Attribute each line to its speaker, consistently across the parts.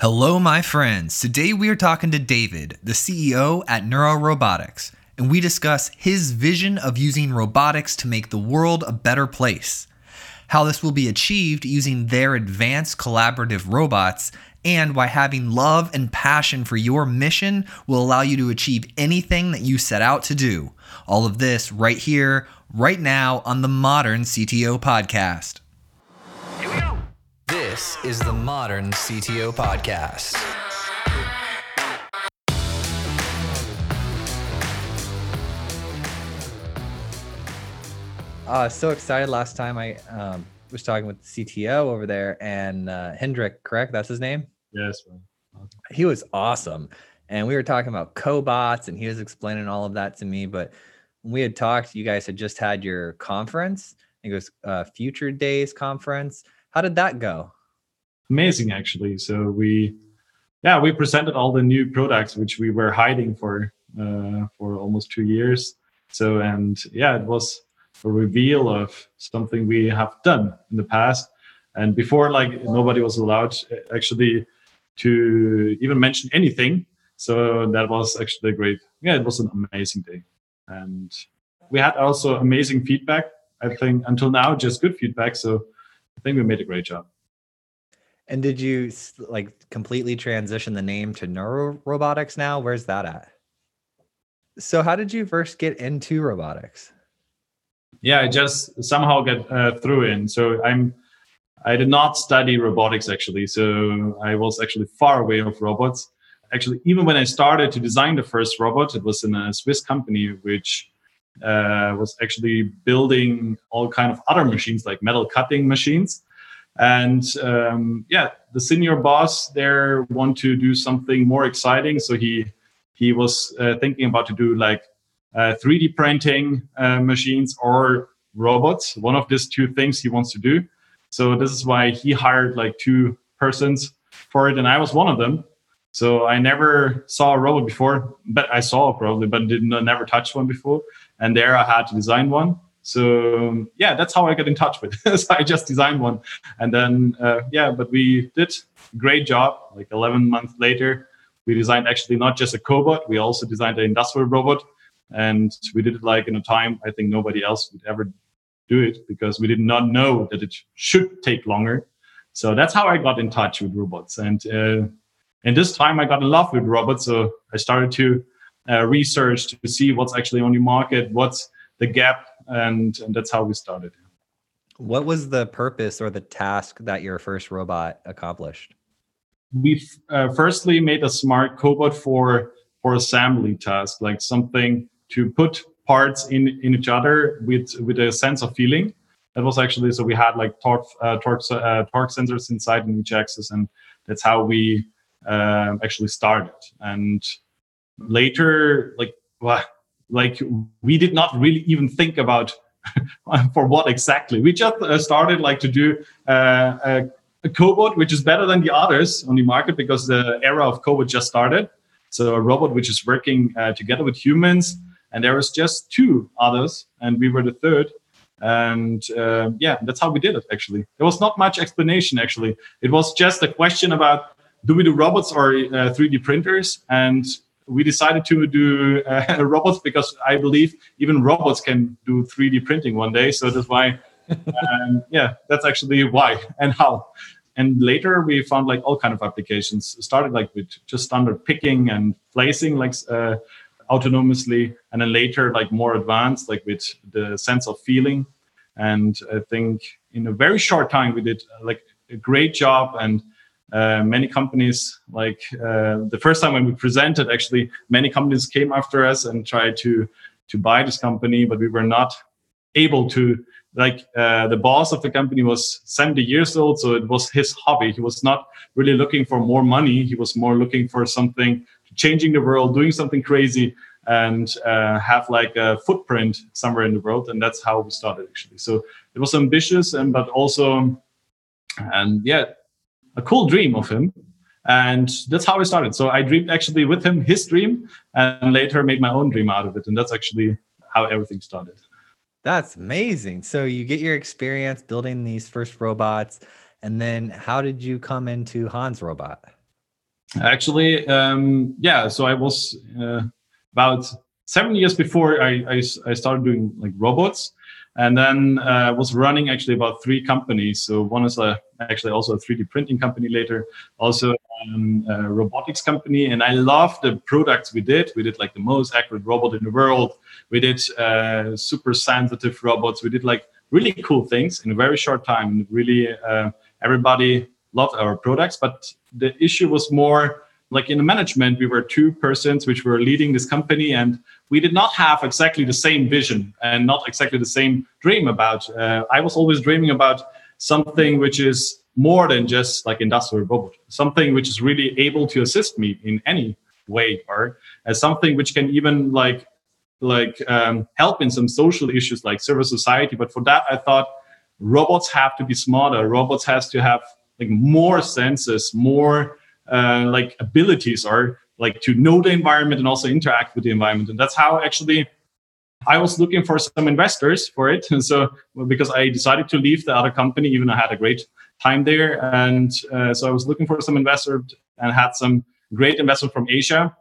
Speaker 1: Hello, my friends. Today we are talking to David, the CEO at Neura Robotics, and we discuss his vision of using robotics to make the world a better place, how this will be achieved using their advanced collaborative robots, and why having love and passion for your mission will allow you to achieve anything that you set out to do. All of this right here, right now on the Modern CTO Podcast. This is the Modern CTO Podcast. Uh, so excited last time I um, was talking with the CTO over there and uh, Hendrik, correct? That's his name?
Speaker 2: Yes.
Speaker 1: He was awesome. And we were talking about cobots and he was explaining all of that to me. But when we had talked, you guys had just had your conference. I think it was uh, Future Days conference. How did that go?
Speaker 2: amazing actually. So we, yeah, we presented all the new products which we were hiding for uh, for almost two years. So and yeah, it was a reveal of something we have done in the past. And before, like nobody was allowed actually to even mention anything. So that was actually great. Yeah, it was an amazing day, and we had also amazing feedback. I think until now, just good feedback. So I think we made a great job.
Speaker 1: And did you like completely transition the name to Neura Robotics now? Where's that at? So how did you first get into robotics?
Speaker 2: Yeah, I just somehow get uh, through in. So I'm I did not study robotics actually. So I was actually far away of robots. Actually, even when I started to design the first robot, it was in a Swiss company which uh, was actually building all kind of other machines like metal cutting machines. And um, yeah the senior boss there want to do something more exciting. So he he was uh, thinking about to do like uh, 3d printing uh, machines or robots. One of these two things he wants to do. So this is why he hired like two persons for it and i was one of them. So i never saw a robot before but i saw probably but did not never touch one before and there i had to design one so yeah, that's how I got in touch with. so I just designed one, and then uh, yeah, but we did great job. Like 11 months later, we designed actually not just a cobot, we also designed an industrial robot, and we did it like in a time I think nobody else would ever do it because we did not know that it should take longer. So that's how I got in touch with robots, and uh, and this time I got in love with robots. So I started to uh, research to see what's actually on the market, what's the gap and and that's how we started.
Speaker 1: What was the purpose or the task that your first robot accomplished?
Speaker 2: We uh, firstly made a smart cobot for for assembly task like something to put parts in in each other with with a sense of feeling. That was actually so we had like torque uh, torque uh, torque sensors inside in each axis and that's how we uh, actually started. And later like well, like we did not really even think about for what exactly. We just uh, started like to do uh, a, a cobot which is better than the others on the market because the era of cobot just started. So a robot which is working uh, together with humans, and there was just two others, and we were the third. And uh, yeah, that's how we did it. Actually, there was not much explanation. Actually, it was just a question about do we do robots or 3D uh, printers, and we decided to do uh, robots because I believe even robots can do 3D printing one day. So that's why, um, yeah, that's actually why and how. And later we found like all kind of applications. Started like with just standard picking and placing, like uh, autonomously, and then later like more advanced, like with the sense of feeling. And I think in a very short time we did like a great job and uh, many companies like uh, the first time when we presented actually many companies came after us and tried to to buy this company but we were not able to like uh, the boss of the company was 70 years old so it was his hobby. He was not really looking for more money. He was more looking for something changing the world doing something crazy and uh, have like a footprint somewhere in the world and that's how we started actually. So it was ambitious and but also and yeah a cool dream of him. And that's how I started. So I dreamed actually with him his dream and later made my own dream out of it. And that's actually how everything started.
Speaker 1: That's amazing. So you get your experience building these first robots. And then how did you come into Hans Robot?
Speaker 2: Actually, um, yeah. So I was uh, about seven years before I, I, I started doing like robots, and then uh, was running actually about three companies. So one is a, actually also a 3D printing company later, also um, a robotics company. And I love the products we did. We did like the most accurate robot in the world. We did uh, super sensitive robots. We did like really cool things in a very short time. Really, uh, everybody loved our products. But the issue was more like in the management, we were two persons which were leading this company, and we did not have exactly the same vision and not exactly the same dream about. Uh, I was always dreaming about something which is more than just like industrial robot, something which is really able to assist me in any way, or as something which can even like like um, help in some social issues like service society. But for that, I thought robots have to be smarter. Robots has to have like more senses, more uh, like abilities are like to know the environment and also interact with the environment. And that's how actually I was looking for some investors for it. And so because I decided to leave the other company, even I had a great time there. And uh, so I was looking for some investor and had some great investment from Asia.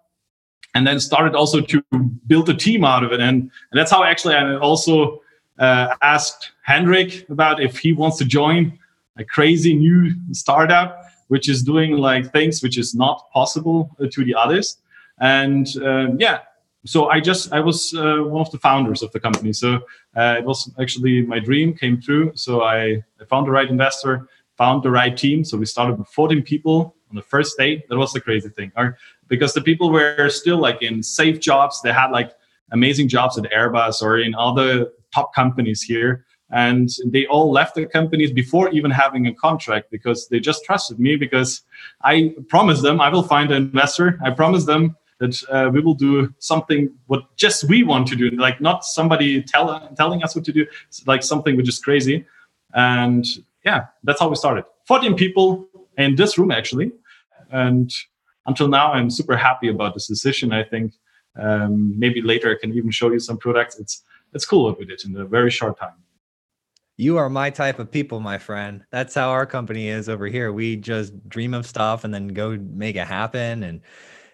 Speaker 2: And then started also to build a team out of it. And, and that's how actually I also uh, asked Hendrik about if he wants to join a crazy new startup which is doing like things which is not possible uh, to the others. And um, yeah, so I just I was uh, one of the founders of the company. So uh, it was actually my dream came true. So I, I found the right investor, found the right team. So we started with 14 people on the first day. That was the crazy thing, or because the people were still like in safe jobs. They had like amazing jobs at Airbus or in other top companies here and they all left the companies before even having a contract because they just trusted me because i promised them i will find an investor. I promised them that uh, we will do something what just we want to do like not somebody tell, telling us what to do it's like something which is crazy. And yeah that's how we started. 14 people in this room actually. And until now i'm super happy about this decision i think. Um, maybe later i can even show you some products. It's it's cool what we did in a very short time
Speaker 3: you are my type of people, my friend. That's how our company is over here. We just dream of stuff and then go make it happen. And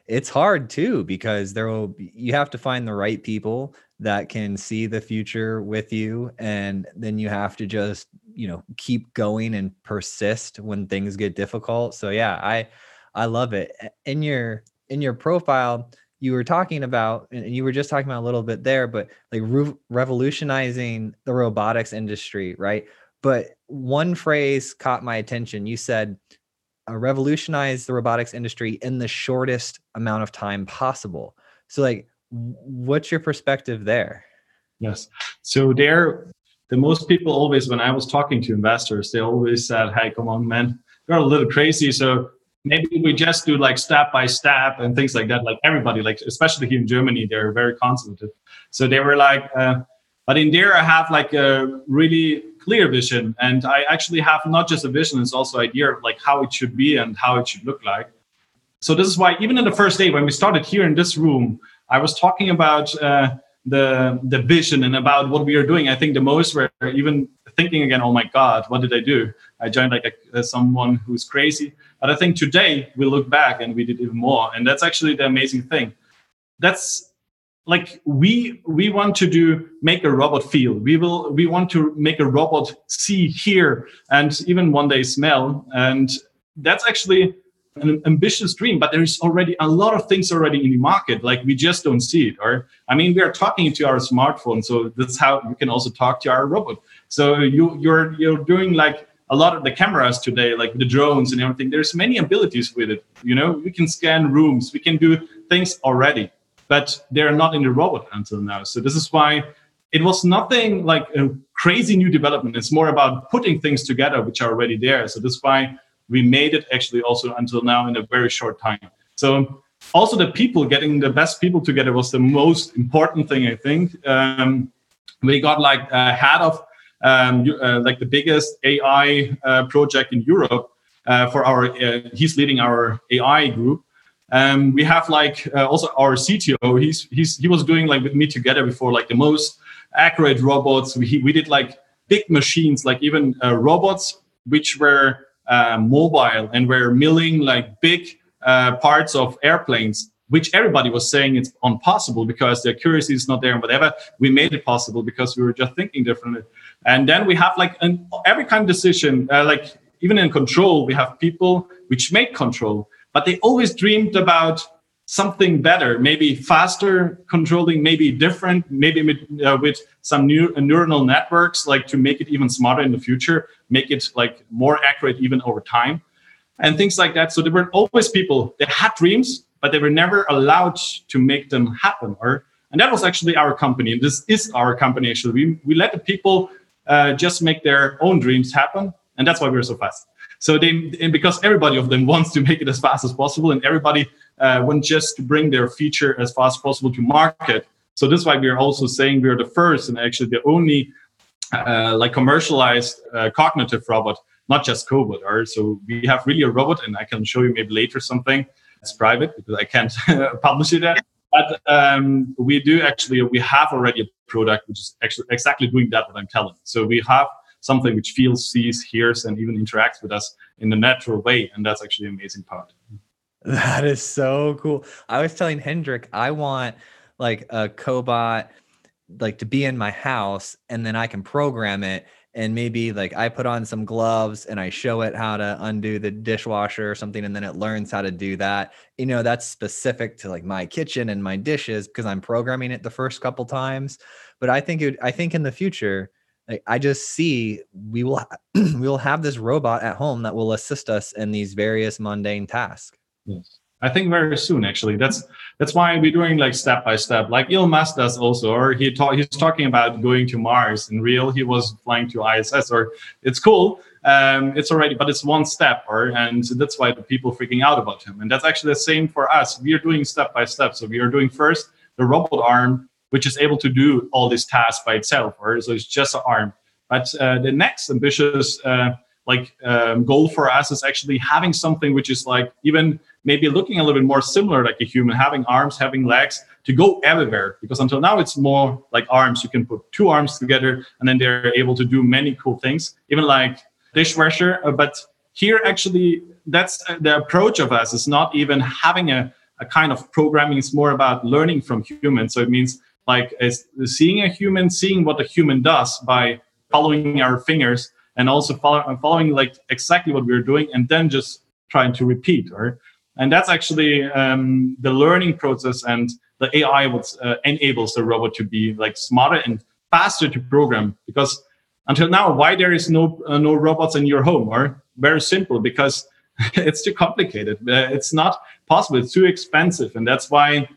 Speaker 3: it's hard too because there will you have to find the right people that can see the future with you and then you have to just you know keep going and persist when things get difficult so yeah i i love it in your in your profile you were talking about and you were just talking about a little bit there but like re- revolutionizing the robotics industry right? But one phrase caught my attention. You said uh, revolutionize the robotics industry in the shortest amount of time possible. So like what's your perspective there?
Speaker 2: Yes. So there the most people always when i was talking to investors they always said hey come on man. You're a little crazy so maybe we just do like step by step and things like that like everybody like especially here in germany they're very conservative. So they were like uh, but in there i have like a really clear vision and i actually have not just a vision it's also idea of like how it should be and how it should look like. So this is why even in the first day when we started here in this room i was talking about uh, the the vision and about what we are doing. I think the most were even thinking again, oh my God, what did I do? I joined like a, uh, someone who's crazy. But I think today we look back and we did even more. And that's actually the amazing thing. That's like we we want to do make a robot feel we will we want to make a robot see hear and even one day smell and that's actually an ambitious dream, but there is already a lot of things already in the market. Like we just don't see it. Or I mean, we are talking to our smartphone, so that's how you can also talk to our robot. So you you're you're doing like a lot of the cameras today, like the drones and everything. There's many abilities with it. You know, we can scan rooms, we can do things already, but they're not in the robot until now. So this is why it was nothing like a crazy new development. It's more about putting things together which are already there. So this is why we made it actually also until now in a very short time. So also the people getting the best people together was the most important thing I think. Um, we got like a head of um, uh, like the biggest AI uh, project in Europe uh, for our. He's leading our AI group. Um, we have like uh, also our CTO. He's he's he was doing like with me together before like the most accurate robots. We we did like big machines, like even uh, robots which were uh, mobile and we're milling like big parts of airplanes which everybody was saying it's impossible because the accuracy is not there and whatever. We made it possible because we were just thinking differently. And then we have like an, every kind of decision, uh, like even in control, we have people which make control, but they always dreamed about something better, maybe faster controlling, maybe different, maybe with, uh, with some new uh, neuronal networks, like to make it even smarter in the future, make it like more accurate even over time, and things like that. So there were always people that had dreams, but they were never allowed to make them happen. Or and that was actually our company. And this is our company actually. We we let the people uh, just make their own dreams happen, and that's why we're so fast. So they because everybody of them wants to make it as fast as possible, and everybody uh, wants just to bring their feature as fast as possible to market. So this is why we are also saying we are the first and actually the only uh, like commercialized uh, cognitive robot, not just cobot. Or so we have really a robot, and I can show you maybe later something it's private because I can't publish it yet. But um, we do actually, we have already a product which is actually exactly doing that what I'm telling. So we have something which feels, sees, hears, and even interacts with us in a natural way, and that's actually an amazing part.
Speaker 1: That is so cool. I was telling Hendrik, I want like a cobot like to be in my house and then I can program it and maybe like I put on some gloves and I show it how to undo the dishwasher or something and then it learns how to do that. You know, that's specific to like my kitchen and my dishes because I'm programming it the first couple times. But I think it I think in the future like I just see we will we will have this robot at home that will assist us in these various mundane tasks.
Speaker 2: Yes. I think very soon, actually. That's that's why we're doing like step by step, like Elon Musk does also. Or he talk, he's talking about going to Mars. In real, he was flying to ISS. Or it's cool. Um, it's already, but it's one step. Or and that's why the people freaking out about him. And that's actually the same for us. We are doing step by step. So we are doing first the robot arm, which is able to do all these tasks by itself. Or so it's just an arm. But uh, the next ambitious uh, like um, goal for us is actually having something which is like even maybe looking a little bit more similar like a human, having arms, having legs to go everywhere. Because until now, it's more like arms. You can put two arms together and then they're able to do many cool things, even like dishwasher. Uh, but here, actually, that's uh, the approach of us is not even having a, a kind of programming, it's more about learning from humans. So it means like seeing a human, seeing what a human does by following our fingers and also follow, following like exactly what we're doing and then just trying to repeat or and that's actually um, the learning process and the AI what uh, enables the robot to be like smarter and faster to program. Because until now, why there is no uh, no robots in your home? Or very simple, because it's too complicated. Uh, it's not possible. It's too expensive, and that's why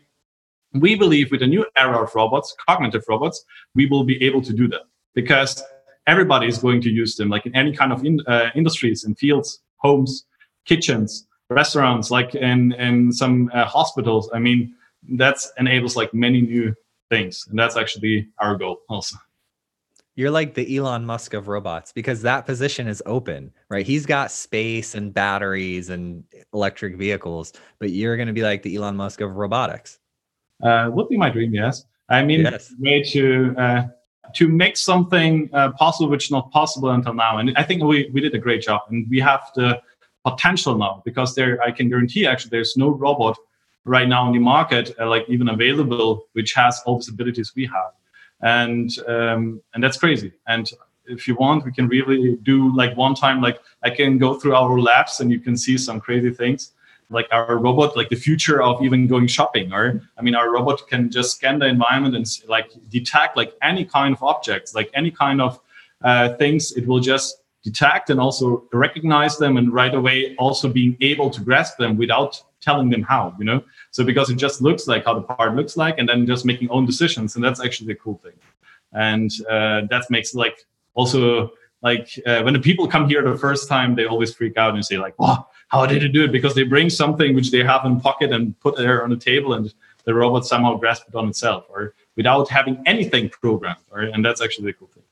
Speaker 2: we believe with the new era of robots, cognitive robots, we will be able to do that because everybody is going to use them, like in any kind of in, uh, industries and fields, homes, kitchens, restaurants, like in in some uh, hospitals. I mean, that enables like many new things, and that's actually our goal also.
Speaker 1: You're like the Elon Musk of robots because that position is open, right? He's got space and batteries and electric vehicles, but you're going to be like the Elon Musk of robotics.
Speaker 2: Uh, would be my dream, yes. I mean, yes. way to uh, to make something uh, possible which not possible until now, and I think we we did a great job, and we have the potential now because there I can guarantee actually there's no robot right now in the market uh, like even available which has all the abilities we have. And um, and that's crazy. And if you want we can really do like one time like i can go through our labs and you can see some crazy things like our robot like the future of even going shopping or i mean our robot can just scan the environment and like detect like any kind of objects like any kind of uh, things. It will just detect and also recognize them and right away also being able to grasp them without telling them how you know? So because it just looks like how the part looks like and then just making own decisions and that's actually the cool thing. And uh, that makes like also like uh, when the people come here the first time they always freak out and say like oh how did it do it? Because they bring something which they have in pocket and put it there on the table and the robot somehow grasps it on itself or without having anything programmed or, and that's actually the cool thing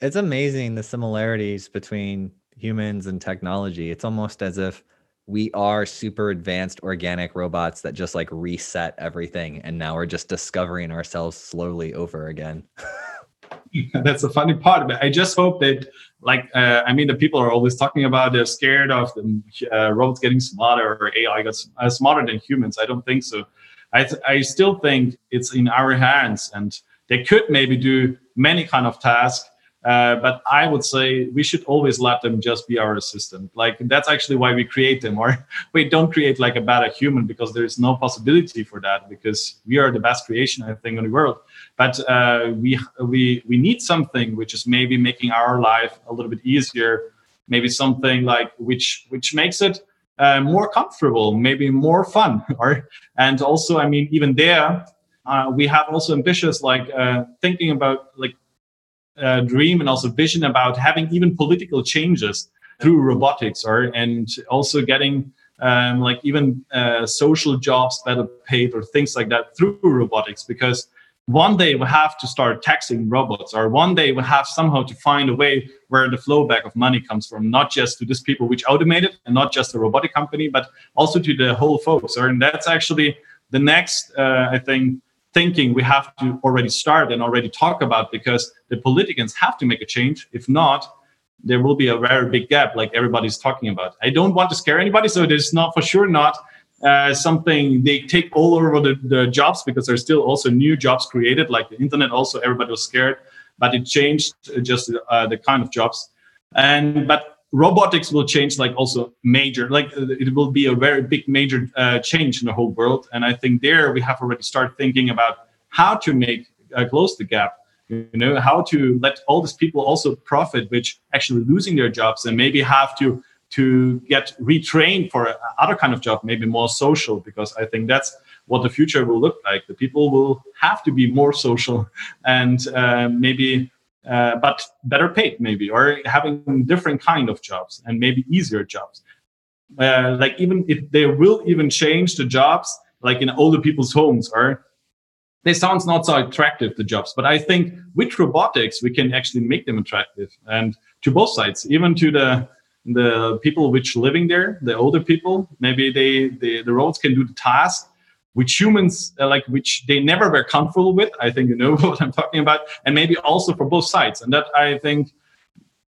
Speaker 1: it's amazing the similarities between humans and technology. It's almost as if we are super advanced organic robots that just like reset everything and now we're just discovering ourselves slowly over again.
Speaker 2: that's the funny part. I just hope that, like, uh, I mean, the people are always talking about they're scared of the uh, robots getting smarter or AI gets uh, smarter than humans. I don't think so. I, th- I still think it's in our hands, and they could maybe do many kind of tasks uh, but I would say we should always let them just be our assistant. Like that's actually why we create them, or we don't create like a better human because there is no possibility for that because we are the best creation I think in the world. But uh, we we we need something which is maybe making our life a little bit easier, maybe something like which which makes it uh, more comfortable, maybe more fun, or and also I mean even there. Uh, we have also ambitious like uh, thinking about like uh, dream and also vision about having even political changes through robotics or and also getting um, like even uh, social jobs better paid or things like that through robotics because one day we have to start taxing robots or one day we have somehow to find a way where the flow back of money comes from not just to these people which automate it and not just the robotic company but also to the whole folks. Or and that's actually the next uh, i think thinking we have to already start and already talk about because the politicians have to make a change. If not, there will be a very big gap, like everybody's talking about. I don't want to scare anybody, so there's not for sure not uh, something they take all over the, the jobs because there's still also new jobs created, like the internet. Also, everybody was scared, but it changed just uh, the kind of jobs. And but robotics will change like also major like it will be a very big major uh, change in the whole world. And i think there we have already started thinking about how to make uh, close the gap you know how to let all these people also profit which actually losing their jobs and maybe have to to get retrained for other kind of job maybe more social because i think that's what the future will look like. The people will have to be more social and uh, maybe uh, but better paid maybe or having different kind of jobs and maybe easier jobs. Uh, like even if they will even change the jobs like in older people's homes or they sounds not so attractive the jobs but i think with robotics we can actually make them attractive. And to both sides even to the the people which living there the older people maybe they, they the robots can do the task which humans uh, like which they never were comfortable with i think you know what i'm talking about and maybe also for both sides. And that i think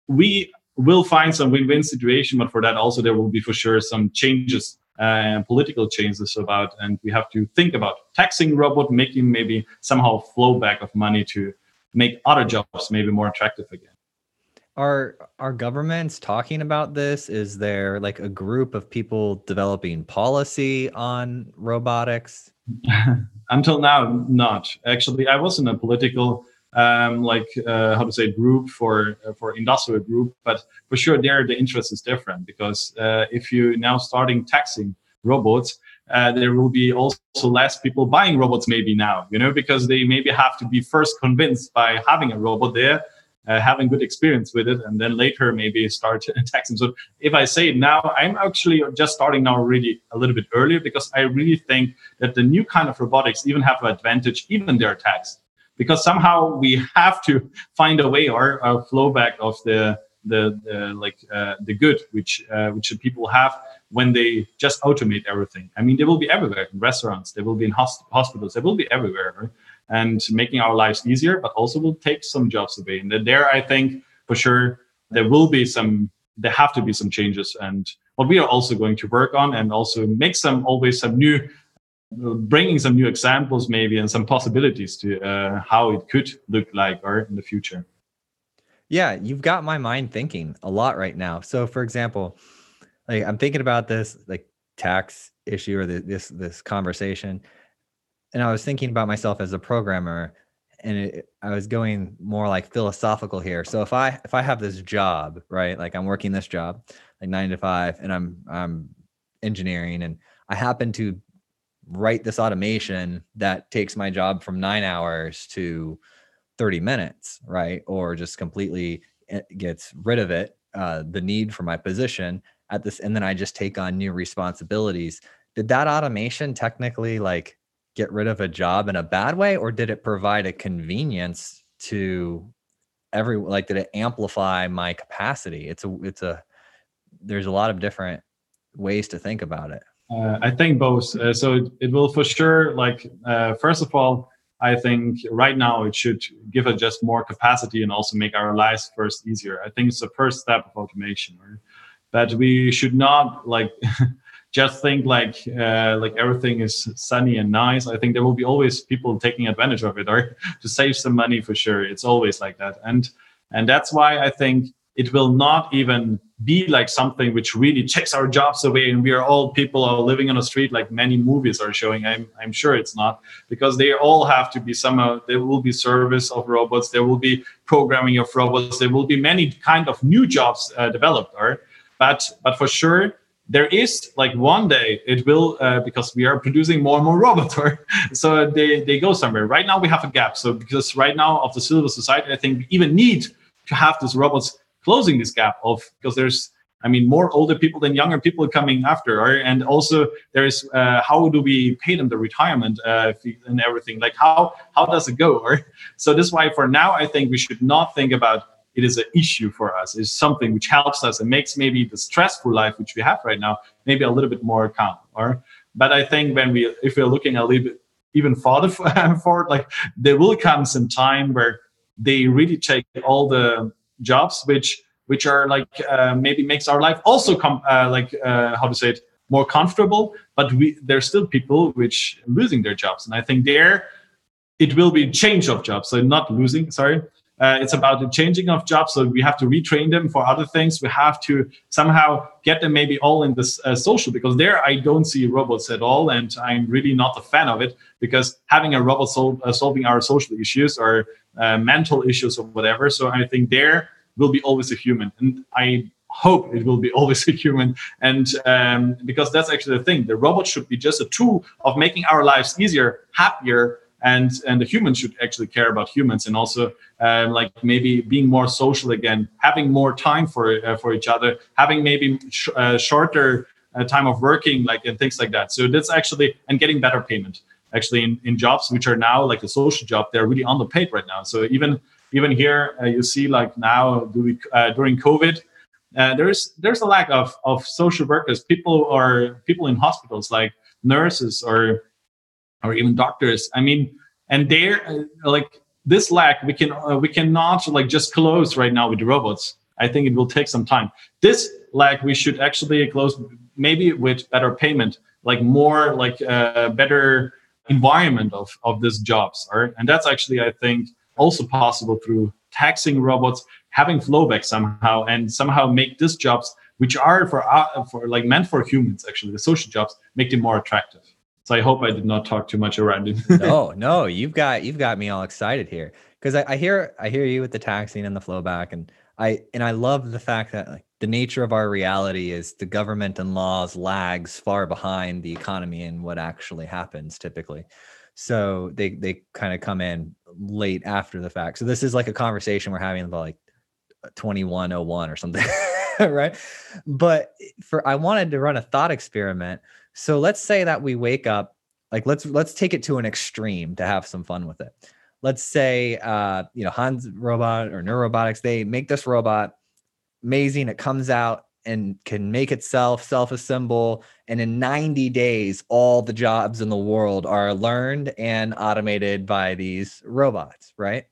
Speaker 2: we will find some win-win situation but for that also there will be for sure some changes and uh, political changes about and we have to think about taxing robot making maybe somehow flow back of money to make other jobs maybe more attractive again
Speaker 1: are are governments talking about this? Is there like a group of people developing policy on robotics?
Speaker 2: Until now, not actually. I was in a political um, like uh, how to say group for uh, for industrial group, but for sure there the interest is different because uh, if you now starting taxing robots, uh, there will be also less people buying robots maybe now, you know, because they maybe have to be first convinced by having a robot there uh, having good experience with it, and then later maybe start taxing. So if I say now, I'm actually just starting now really a little bit earlier because I really think that the new kind of robotics even have an advantage, even they're taxed, because somehow we have to find a way or a flow back of the the, the like uh, the good which uh, which the people have when they just automate everything. I mean, they will be everywhere in restaurants, they will be in hospitals, they will be everywhere. Right? And making our lives easier, but also will take some jobs away. And there, I think for sure there will be some, there have to be some changes, and what we are also going to work on, and also make some always some new, bringing some new examples maybe and some possibilities to uh, how it could look like or in the future.
Speaker 1: Yeah, you've got my mind thinking a lot right now. So, for example, like I'm thinking about this like tax issue or the, this this conversation and I was thinking about myself as a programmer and it, I was going more like philosophical here. So if I if I have this job, right? Like I'm working this job, like 9 to 5 and I'm I'm engineering and I happen to write this automation that takes my job from 9 hours to 30 minutes, right? Or just completely eh, gets rid of it, uh, the need for my position at this and then I just take on new responsibilities. Did that automation technically like get rid of a job in a bad way or did it provide a convenience to every like did it amplify my capacity it's a it's a there's a lot of different ways to think about it
Speaker 2: uh, i think both uh, so it, it, will for sure like uh, first of all I think right now it should give us just more capacity and also make our lives first easier. I think it's the first step of automation. Right? But we should not like just think like uh, like everything is sunny and nice. I think there will be always people taking advantage of it or to save some money for sure. It's always like that, and and that's why I think it will not even be like something which really takes our jobs away and we are all people are living on the street like many movies are showing i'm i'm sure it's not because they all have to be somehow there will be service of robots there will be programming of robots there will be many kind of new jobs uh, developed or but but for sure there is like one day it will uh, because we are producing more and more robots so they they go somewhere right now we have a gap so because right now of the civil society i think we even need to have these robots closing this gap of because there's I mean, more older people than younger people coming after, right? and also there's uh, how do we pay them the retirement uh, and everything? Like how how does it go? Right? So this is why for now I think we should not think about it is an issue for us. It's something which helps us and makes maybe the stressful life which we have right now maybe a little bit more calm. Or but I think when we if we're looking a little bit even farther forward, like there will come some time where they really take all the jobs which which are like uh, maybe makes our life also come uh, like uh, how to say it more comfortable but we there's still people which losing their jobs and i think there it will be change of jobs so not losing sorry uh, it's about the changing of jobs so we have to retrain them for other things. We have to somehow get them maybe all in this uh, social because there i don't see robots at all and i'm really not a fan of it because having a robot sol- uh, solving our social issues or uh, mental issues or whatever so i think there will be always a human and i hope it will be always a human. And um, because that's actually the thing the robot should be just a tool of making our lives easier happier and and the humans should actually care about humans and also um, like maybe being more social again having more time for uh, for each other having maybe sh- uh, shorter uh, time of working like and things like that. So that's actually and getting better payment. Actually in, in jobs which are now like a social job they're really underpaid right now. So even even here uh, you see like now uh, during covid uh, there's there's a lack of of social workers. People or people in hospitals like nurses or or even doctors i mean and they're uh, like this lack we can uh, we cannot like just close right now with the robots i think it will take some time this lack we should actually close maybe with better payment like more like uh, better environment of of these jobs right? and that's actually i think also possible through taxing robots, having flowback somehow, and somehow make these jobs, which are for uh, for like meant for humans, actually the social jobs, make them more attractive. So I hope I did not talk too much around it.
Speaker 1: no, no, you've got you've got me all excited here because I, I hear I hear you with the taxing and the flowback, and I and I love the fact that like the nature of our reality is the government and laws lags far behind the economy and what actually happens typically. So they they kind of come in late after the fact. So this is like a conversation we're having about like 2101 or something, right? But for I wanted to run a thought experiment. So let's say that we wake up, like let's let's take it to an extreme to have some fun with it. Let's say uh, you know, Hans robot or Neurobotics, they make this robot amazing. It comes out and can make itself self-assemble and in 90 days all the jobs in the world are learned and automated by these robots right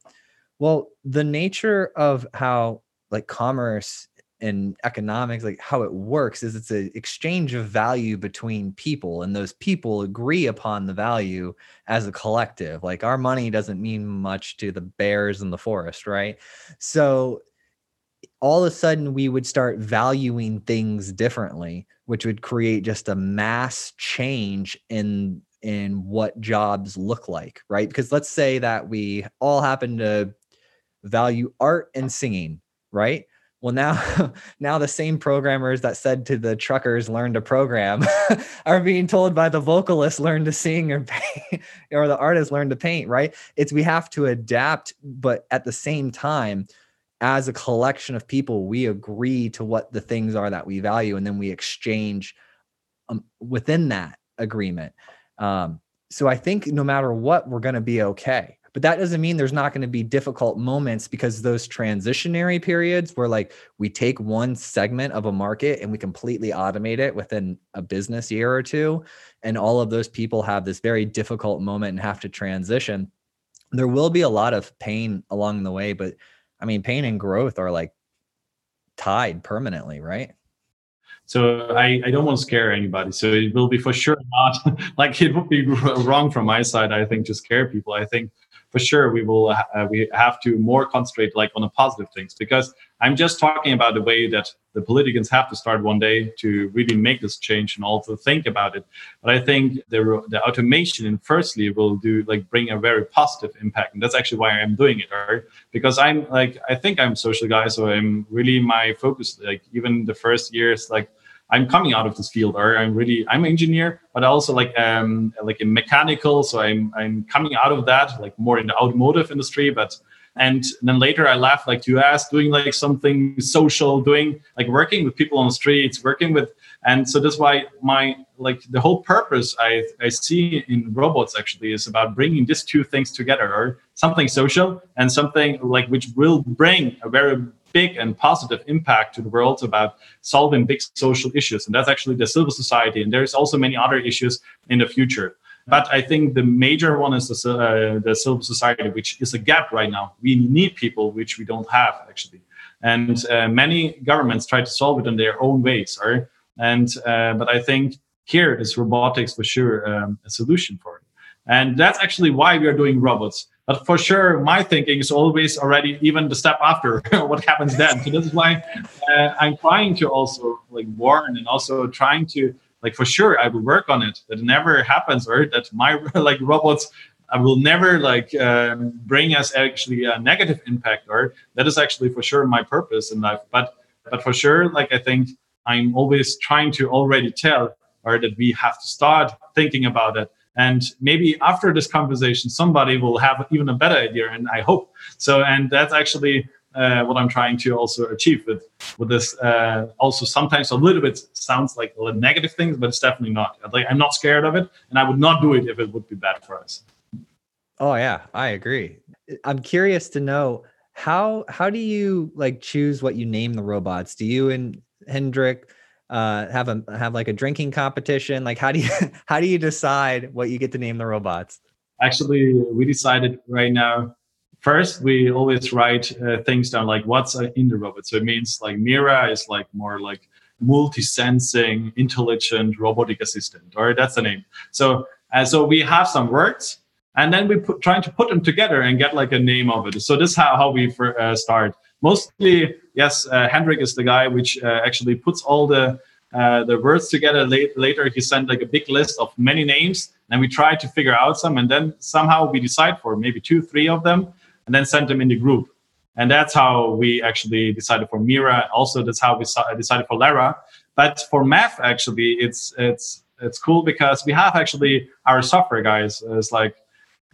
Speaker 1: well the nature of how like commerce and economics like how it works is it's an exchange of value between people and those people agree upon the value as a collective. Like our money doesn't mean much to the bears in the forest right? So all of a sudden we would start valuing things differently which would create just a mass change in in what jobs look like right? Because let's say that we all happen to value art and singing right well now now the same programmers that said to the truckers learn to program are being told by the vocalists learn to sing or paint or the artists learn to paint right it's we have to adapt but at the same time as a collection of people, we agree to what the things are that we value, and then we exchange um, within that agreement. Um, so I think no matter what, we're going to be okay. But that doesn't mean there's not going to be difficult moments because those transitionary periods where like we take one segment of a market and we completely automate it within a business year or two, and all of those people have this very difficult moment and have to transition there will be a lot of pain along the way, but I mean, pain and growth are like tied permanently, right?
Speaker 2: So I, I don't want to scare anybody. So it will be for sure not like it would be wrong from my side. I think to scare people. I think for sure we will uh, we have to more concentrate like on the positive things because i'm just talking about the way that the politicians have to start one day to really make this change and also think about it but i think the the automation in firstly will do like bring a very positive impact and that's actually why i'm doing it right? because i'm like i think i'm social guy so i'm really my focus like even the first years like I'm coming out of this field, or I'm really I'm an engineer, but also like um like in mechanical. So I'm I'm coming out of that, like more in the automotive industry, but and then later I left like to US, doing like something social, doing like working with people on the streets, working with and so that's why my like the whole purpose I, I see in robots actually is about bringing these two things together or something social and something like which will bring a very big and positive impact to the world about solving big social issues. And that's actually the civil society. And there's also many other issues in the future. But I think the major one is the, uh, the civil society, which is a gap right now. We need people which we don't have actually. And uh, many governments try to solve it in their own ways. Right? And uh, but I think here is robotics for sure um, a solution for it. And that's actually why we are doing robots but for sure, my thinking is always already even the step after what happens then. So this is why uh, I'm trying to also like warn and also trying to like for sure I will work on it that never happens or that my like robots I will never like um, bring us actually a negative impact or that is actually for sure my purpose in life. But but for sure, like I think I'm always trying to already tell or that we have to start thinking about it and maybe after this conversation somebody will have even a better idea and i hope so. And that's actually uh, what i'm trying to also achieve with with this uh, also sometimes a little bit sounds like a negative things but it's definitely not. Like i'm not scared of it and i would not do it if it would be bad for us.
Speaker 1: Oh yeah i agree. I'm curious to know how how do you like choose what you name the robots? Do you and hendrik uh have a have like a drinking competition? Like how do you how do you decide what you get to name the robots?
Speaker 2: Actually we decided right now first we always write uh, things down like what's in the robot. So it means like MAiRA is like more like multi-sensing intelligent robotic assistant or that's the name. So uh, so we have some words and then we put trying to put them together and get like a name of it. So this is how, how we for, uh, start mostly yes uh, hendrik is the guy which uh, actually puts all the uh, the words together. Late, later he sent like a big list of many names and we try to figure out some and then somehow we decide for maybe two three of them and then send them in the group. And that's how we actually decided for MAiRA. Also that's how we decided for lara. But for math actually it's it's it's cool because we have actually our software guys. Is like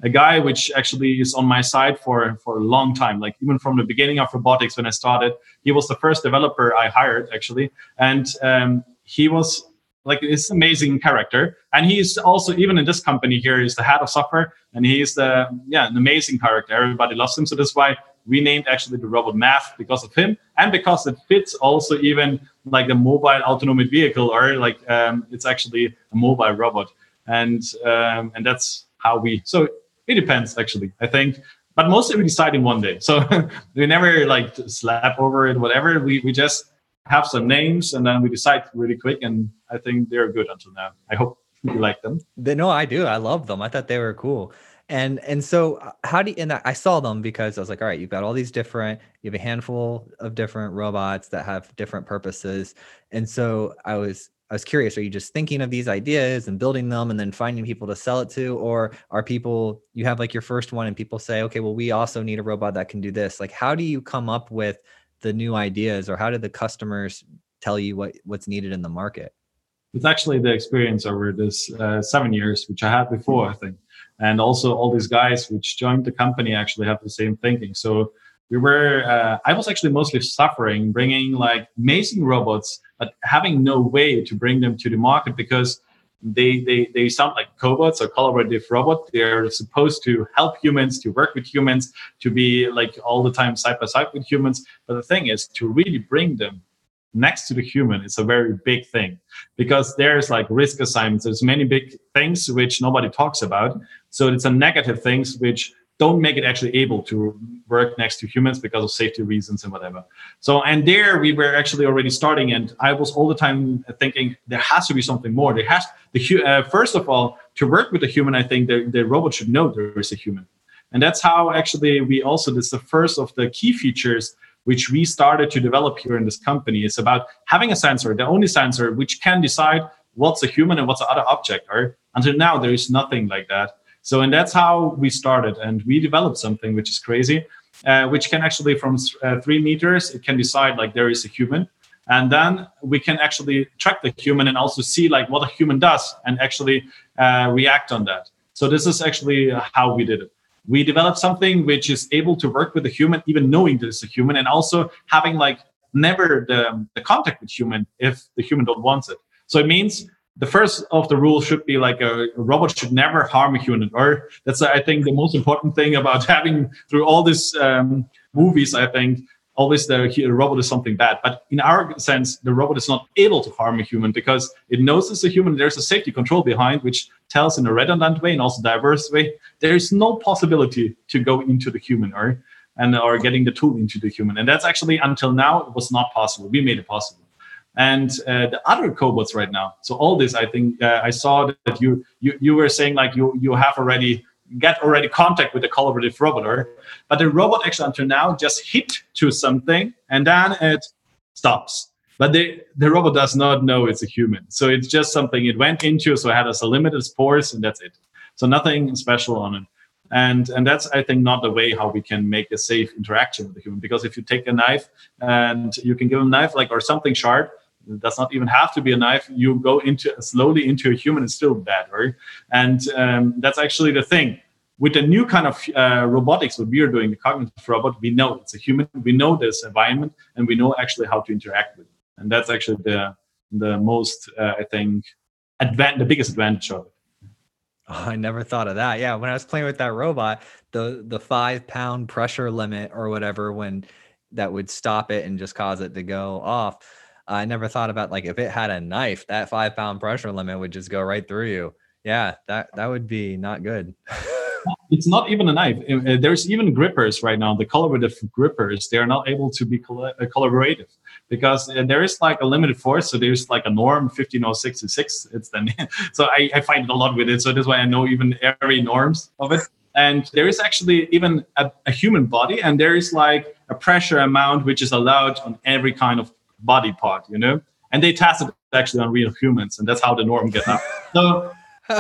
Speaker 2: a guy which actually is on my side for for a long time like even from the beginning of robotics when i started. He was the first developer i hired actually. And um, he was like this amazing character. And he's also even in this company here he's the head of software. And he's the yeah an amazing character. Everybody loves him. So that's why we named actually the robot math because of him and because it fits also even like the mobile autonomous vehicle or like um, it's actually a mobile robot. And um, and that's how we so it depends, actually. I think, but mostly we decide in one day. So we never like slap over it, whatever. We we just have some names and then we decide really quick. And I think they're good until now. I hope you like them.
Speaker 1: They, no, I do. I love them. I thought they were cool. And and so uh, how do you, and I saw them because I was like, all right, you've got all these different, you have a handful of different robots that have different purposes. And so I was I was curious, are you just thinking of these ideas and building them and then finding people to sell it to? Or are people, you have like your first one and people say, okay, well, we also need a robot that can do this. Like, how do you come up with the new ideas or how do the customers tell you what, what's needed in the market?
Speaker 2: It's actually the experience over this uh, seven years, which I had before, I think. And also all these guys which joined the company actually have the same thinking. So we were uh, i was actually mostly suffering bringing like amazing robots but having no way to bring them to the market because they they, they sound like cobots or collaborative robots they're supposed to help humans to work with humans to be like all the time side by side with humans. But the thing is to really bring them next to the human is a very big thing because there's like risk assignments. There's many big things which nobody talks about. So it's a negative things which don't make it actually able to work next to humans because of safety reasons and whatever. So, and there we were actually already starting, and I was all the time thinking there has to be something more. There has the uh, first of all to work with a human. I think the, the robot should know there is a human, and that's how actually we also this is the first of the key features which we started to develop here in this company. It's about having a sensor, the only sensor which can decide what's a human and what's the other object. Or until now, there is nothing like that. So, and that's how we started, and we developed something which is crazy, uh, which can actually from uh, three meters it can decide like there is a human, and then we can actually track the human and also see like what a human does and actually uh, react on that. So this is actually how we did it. We developed something which is able to work with the human, even knowing there's a human, and also having like never the, the contact with human if the human don't want it. So it means the first of the rules should be like a, a, robot should never harm a human. Or that's i think the most important thing about having through all these um, movies i think always the, the robot is something bad. But in our sense the robot is not able to harm a human because it knows it's a human. There's a safety control behind which tells in a redundant way and also diverse way there is no possibility to go into the human or and or getting the tool into the human. And that's actually until now it was not possible. We made it possible and uh, the other cobots right now. So all this, I think uh, I saw that you, you you were saying like you you have already get already contact with the collaborative robot, but the robot actually until now just hit to something and then it stops. But the, the robot does not know it's a human. So it's just something it went into. So it had a limited spores and that's it. So nothing special on it. And, and that's, I think, not the way how we can make a safe interaction with the human. Because if you take a knife and you can give a knife like or something sharp, it does not even have to be a knife. You go into slowly into a human, it's still bad, right? And um, that's actually the thing. With the new kind of uh, robotics, what we are doing, the cognitive robot, we know it's a human. We know this environment, and we know actually how to interact with it. And that's actually the the most, uh, I think, advan- the biggest advantage of it.
Speaker 1: Oh, I never thought of that. Yeah, when I was playing with that robot, the the five pound pressure limit or whatever, when that would stop it and just cause it to go off I never thought about like if it had a knife, that five pound pressure limit would just go right through you. Yeah, that that would be not good.
Speaker 2: it's not even a knife. There's even grippers right now. The collaborative grippers, they are not able to be uh, collaborative because uh, there is like a limited force. So there's like a norm 15066. It's then so I, I find a lot with it. So that's why I know even every norms of it. And there is actually even a, a human body, and there is like a pressure amount which is allowed on every kind of body part, you know? And they tested actually on real humans, and that's how the norm gets up. So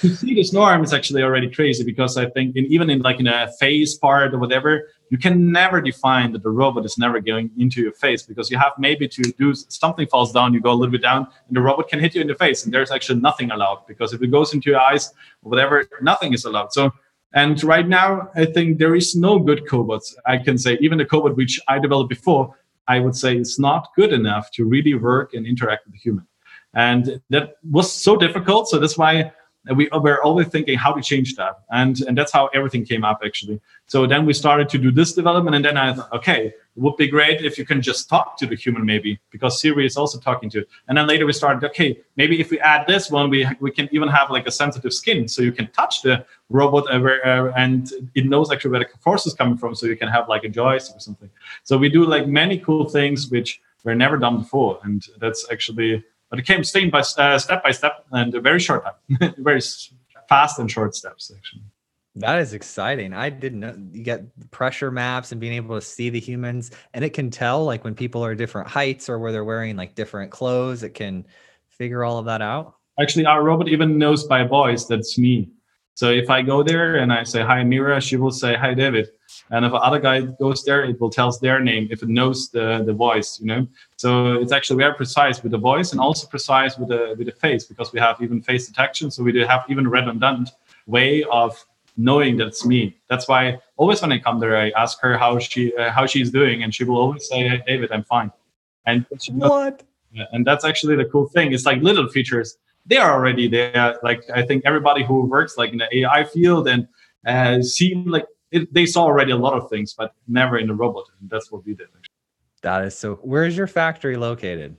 Speaker 2: to see this norm is actually already crazy because I think in, even in like in a face part or whatever, you can never define that the robot is never going into your face because you have maybe to do something falls down, you go a little bit down, and the robot can hit you in the face, and there's actually nothing allowed because if it goes into your eyes or whatever, nothing is allowed. So and right now, I think there is no good cobots. I can say even the cobot which I developed before I would say it's not good enough to really work and interact with the human. And that was so difficult. So that's why we were always thinking how to change that. And, and that's how everything came up actually. So then we started to do this development. And then I thought, okay, it would be great if you can just talk to the human maybe because Siri is also talking to it. And then later we started, okay, maybe if we add this one, we, we can even have like a sensitive skin. So you can touch the robot uh, and it knows actually where the force is coming from. So you can have like a joystick or something. So we do like many cool things which were never done before. And that's actually but it came step by uh, step by step and a very short time, very fast and short steps actually.
Speaker 1: That is exciting. I didn't know you get pressure maps and being able to see the humans, and it can tell like when people are different heights or where they're wearing like different clothes. It can figure all of that out.
Speaker 2: Actually, our robot even knows by voice that's me. So if I go there and I say hi MAiRA, she will say hi David. And if another guy goes there, it will tell their name if it knows the, the voice, you know. So it's actually very precise with the voice and also precise with the with the face because we have even face detection. So we do have even redundant way of knowing that it's me. That's why always when I come there, I ask her how she uh, how she's doing, and she will always say, hey, "David, I'm fine." And
Speaker 1: what?
Speaker 2: And that's actually the cool thing. It's like little features. They are already there. Like I think everybody who works like in the AI field and uh, see like it, they saw already a lot of things, but never in a robot. And that's what we did. Actually.
Speaker 1: That is so. Where is your factory located?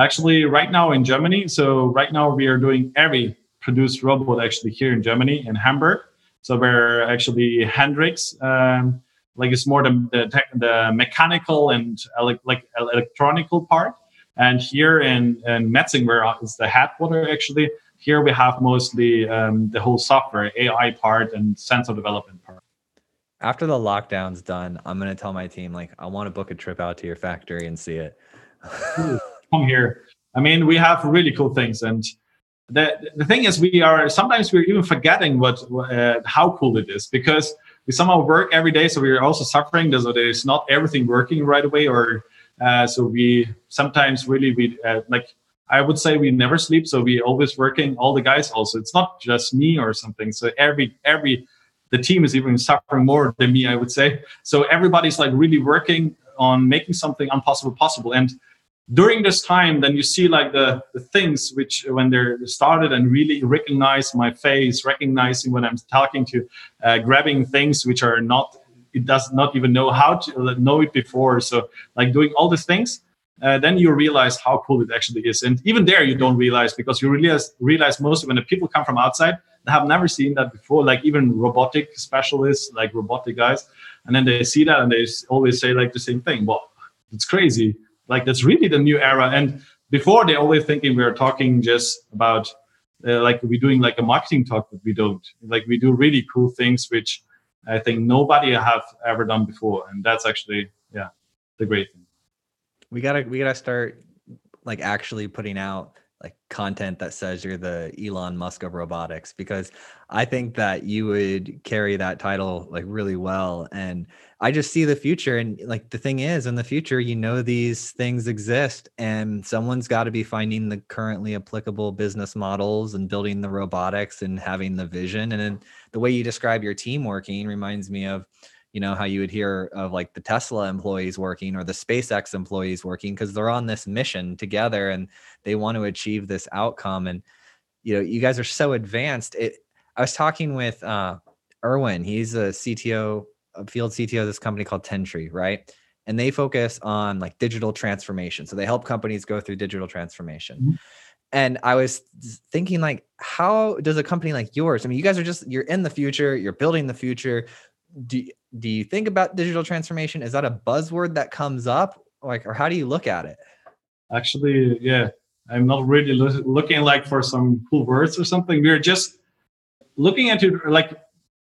Speaker 2: Actually, right now in Germany. So right now we are doing every produced robot actually here in Germany in Hamburg. So we're actually Hendrix, um, like it's more the the, tech, the mechanical and ele- like electronical part, and here in in Metzingen, where it's the headquarter actually. Here we have mostly um, the whole software, AI part, and sensor development part.
Speaker 1: After the lockdown's done, I'm gonna tell my team like I want to book a trip out to your factory and see it.
Speaker 2: Come here. I mean, we have really cool things, and the the thing is, we are sometimes we're even forgetting what uh, how cool it is because we somehow work every day, so we're also suffering. So there's not everything working right away, or uh, so we sometimes really we uh, like. I would say we never sleep, so we always working. All the guys also. It's not just me or something. So every every the team is even suffering more than me. I would say. So everybody's like really working on making something impossible possible, and during this time then you see like the, the things which when they're started and really recognize my face recognizing when i'm talking to uh, grabbing things which are not it does not even know how to know it before. So like doing all these things uh, then you realize how cool it actually is. And even there you don't realize because you realize realize most when the people come from outside they have never seen that before like even robotic specialists like robotic guys. And then they see that and they always say like the same thing. Well it's crazy. Like that's really the new era. And before they always thinking we are talking just about uh, like we're doing like a marketing talk but we don't. Like we do really cool things which i think nobody have ever done before and that's actually yeah the great thing.
Speaker 1: We gotta we gotta start like actually putting out like content that says you're the Elon Musk of robotics because I think that you would carry that title like really well and I just see the future and like the thing is in the future you know these things exist and someone's got to be finding the currently applicable business models and building the robotics and having the vision and then the way you describe your team working reminds me of you know how you would hear of like the tesla employees working or the spacex employees working because they're on this mission together and they want to achieve this outcome. And you know you guys are so advanced. It i was talking with uh erwin he's a cto a field cto of this company called tentree right? And they focus on like digital transformation. So they help companies go through digital transformation. Mm-hmm. and i was thinking like how does a company like yours i mean you guys are just you're in the future you're building the future. Do, do you think about digital transformation? Is that a buzzword that comes up? Like, or how do you look at it?
Speaker 2: Actually, yeah, I'm not really lo- looking like for some cool words or something. We're just looking into like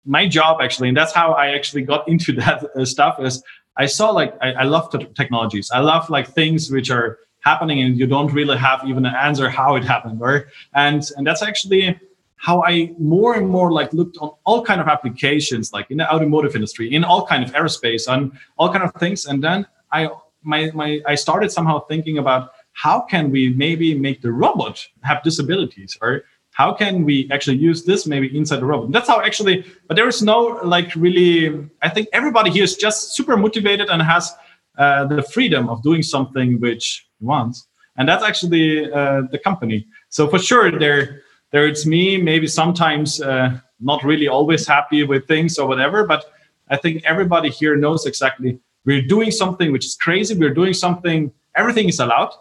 Speaker 2: my job actually, and that's how I actually got into that uh, stuff. Is I saw like I, I love t- technologies. I love like things which are happening and you don't really have even an answer how it happened, right? And and that's actually how I more and more like looked on all kind of applications, like in the automotive industry, in all kind of aerospace, and all kind of things. And then I my my I started somehow thinking about how can we maybe make the robot have disabilities, or how can we actually use this maybe inside the robot? And that's how actually, but there is no like really. I think everybody here is just super motivated and has uh, the freedom of doing something which he wants, and that's actually uh, the company. So for sure, there there it's me maybe sometimes uh, not really always happy with things or whatever but i think everybody here knows exactly. We're doing something which is crazy. We're doing something everything is allowed.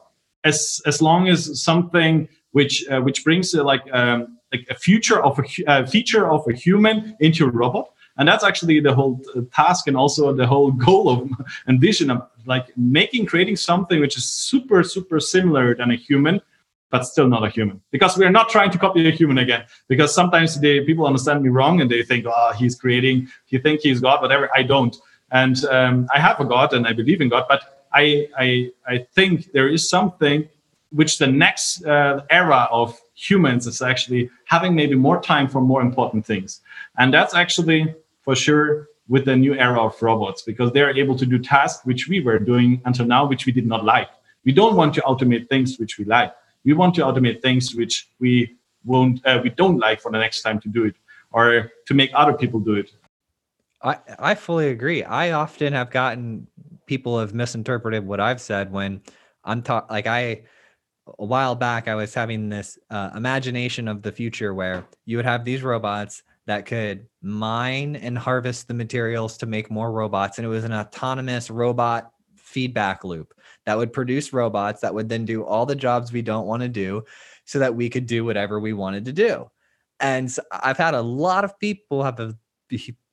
Speaker 2: As as long as something which uh, which brings uh, like um, like a future of a uh, feature of a human into a robot. And that's actually the whole uh, task and also the whole goal of and vision of like making creating something which is super super similar than a human but still not a human. Because we are not trying to copy a human again. Because sometimes the people understand me wrong and they think oh he's creating he think he's god whatever. I don't. And um, i have a god and i believe in god but i i, I think there is something which the next uh, era of humans is actually having maybe more time for more important things. And that's actually for sure with the new era of robots because they're able to do tasks which we were doing until now which we did not like. We don't want to automate things which we like we want to automate things which we won't uh, we don't like for the next time to do it or to make other people do it.
Speaker 1: I i fully agree. I often have gotten people have misinterpreted what i've said when i'm talking like i a while back i was having this uh, imagination of the future where you would have these robots that could mine and harvest the materials to make more robots and it was an autonomous robot feedback loop that would produce robots that would then do all the jobs we don't want to do so that we could do whatever we wanted to do. And so I've had a lot of people have a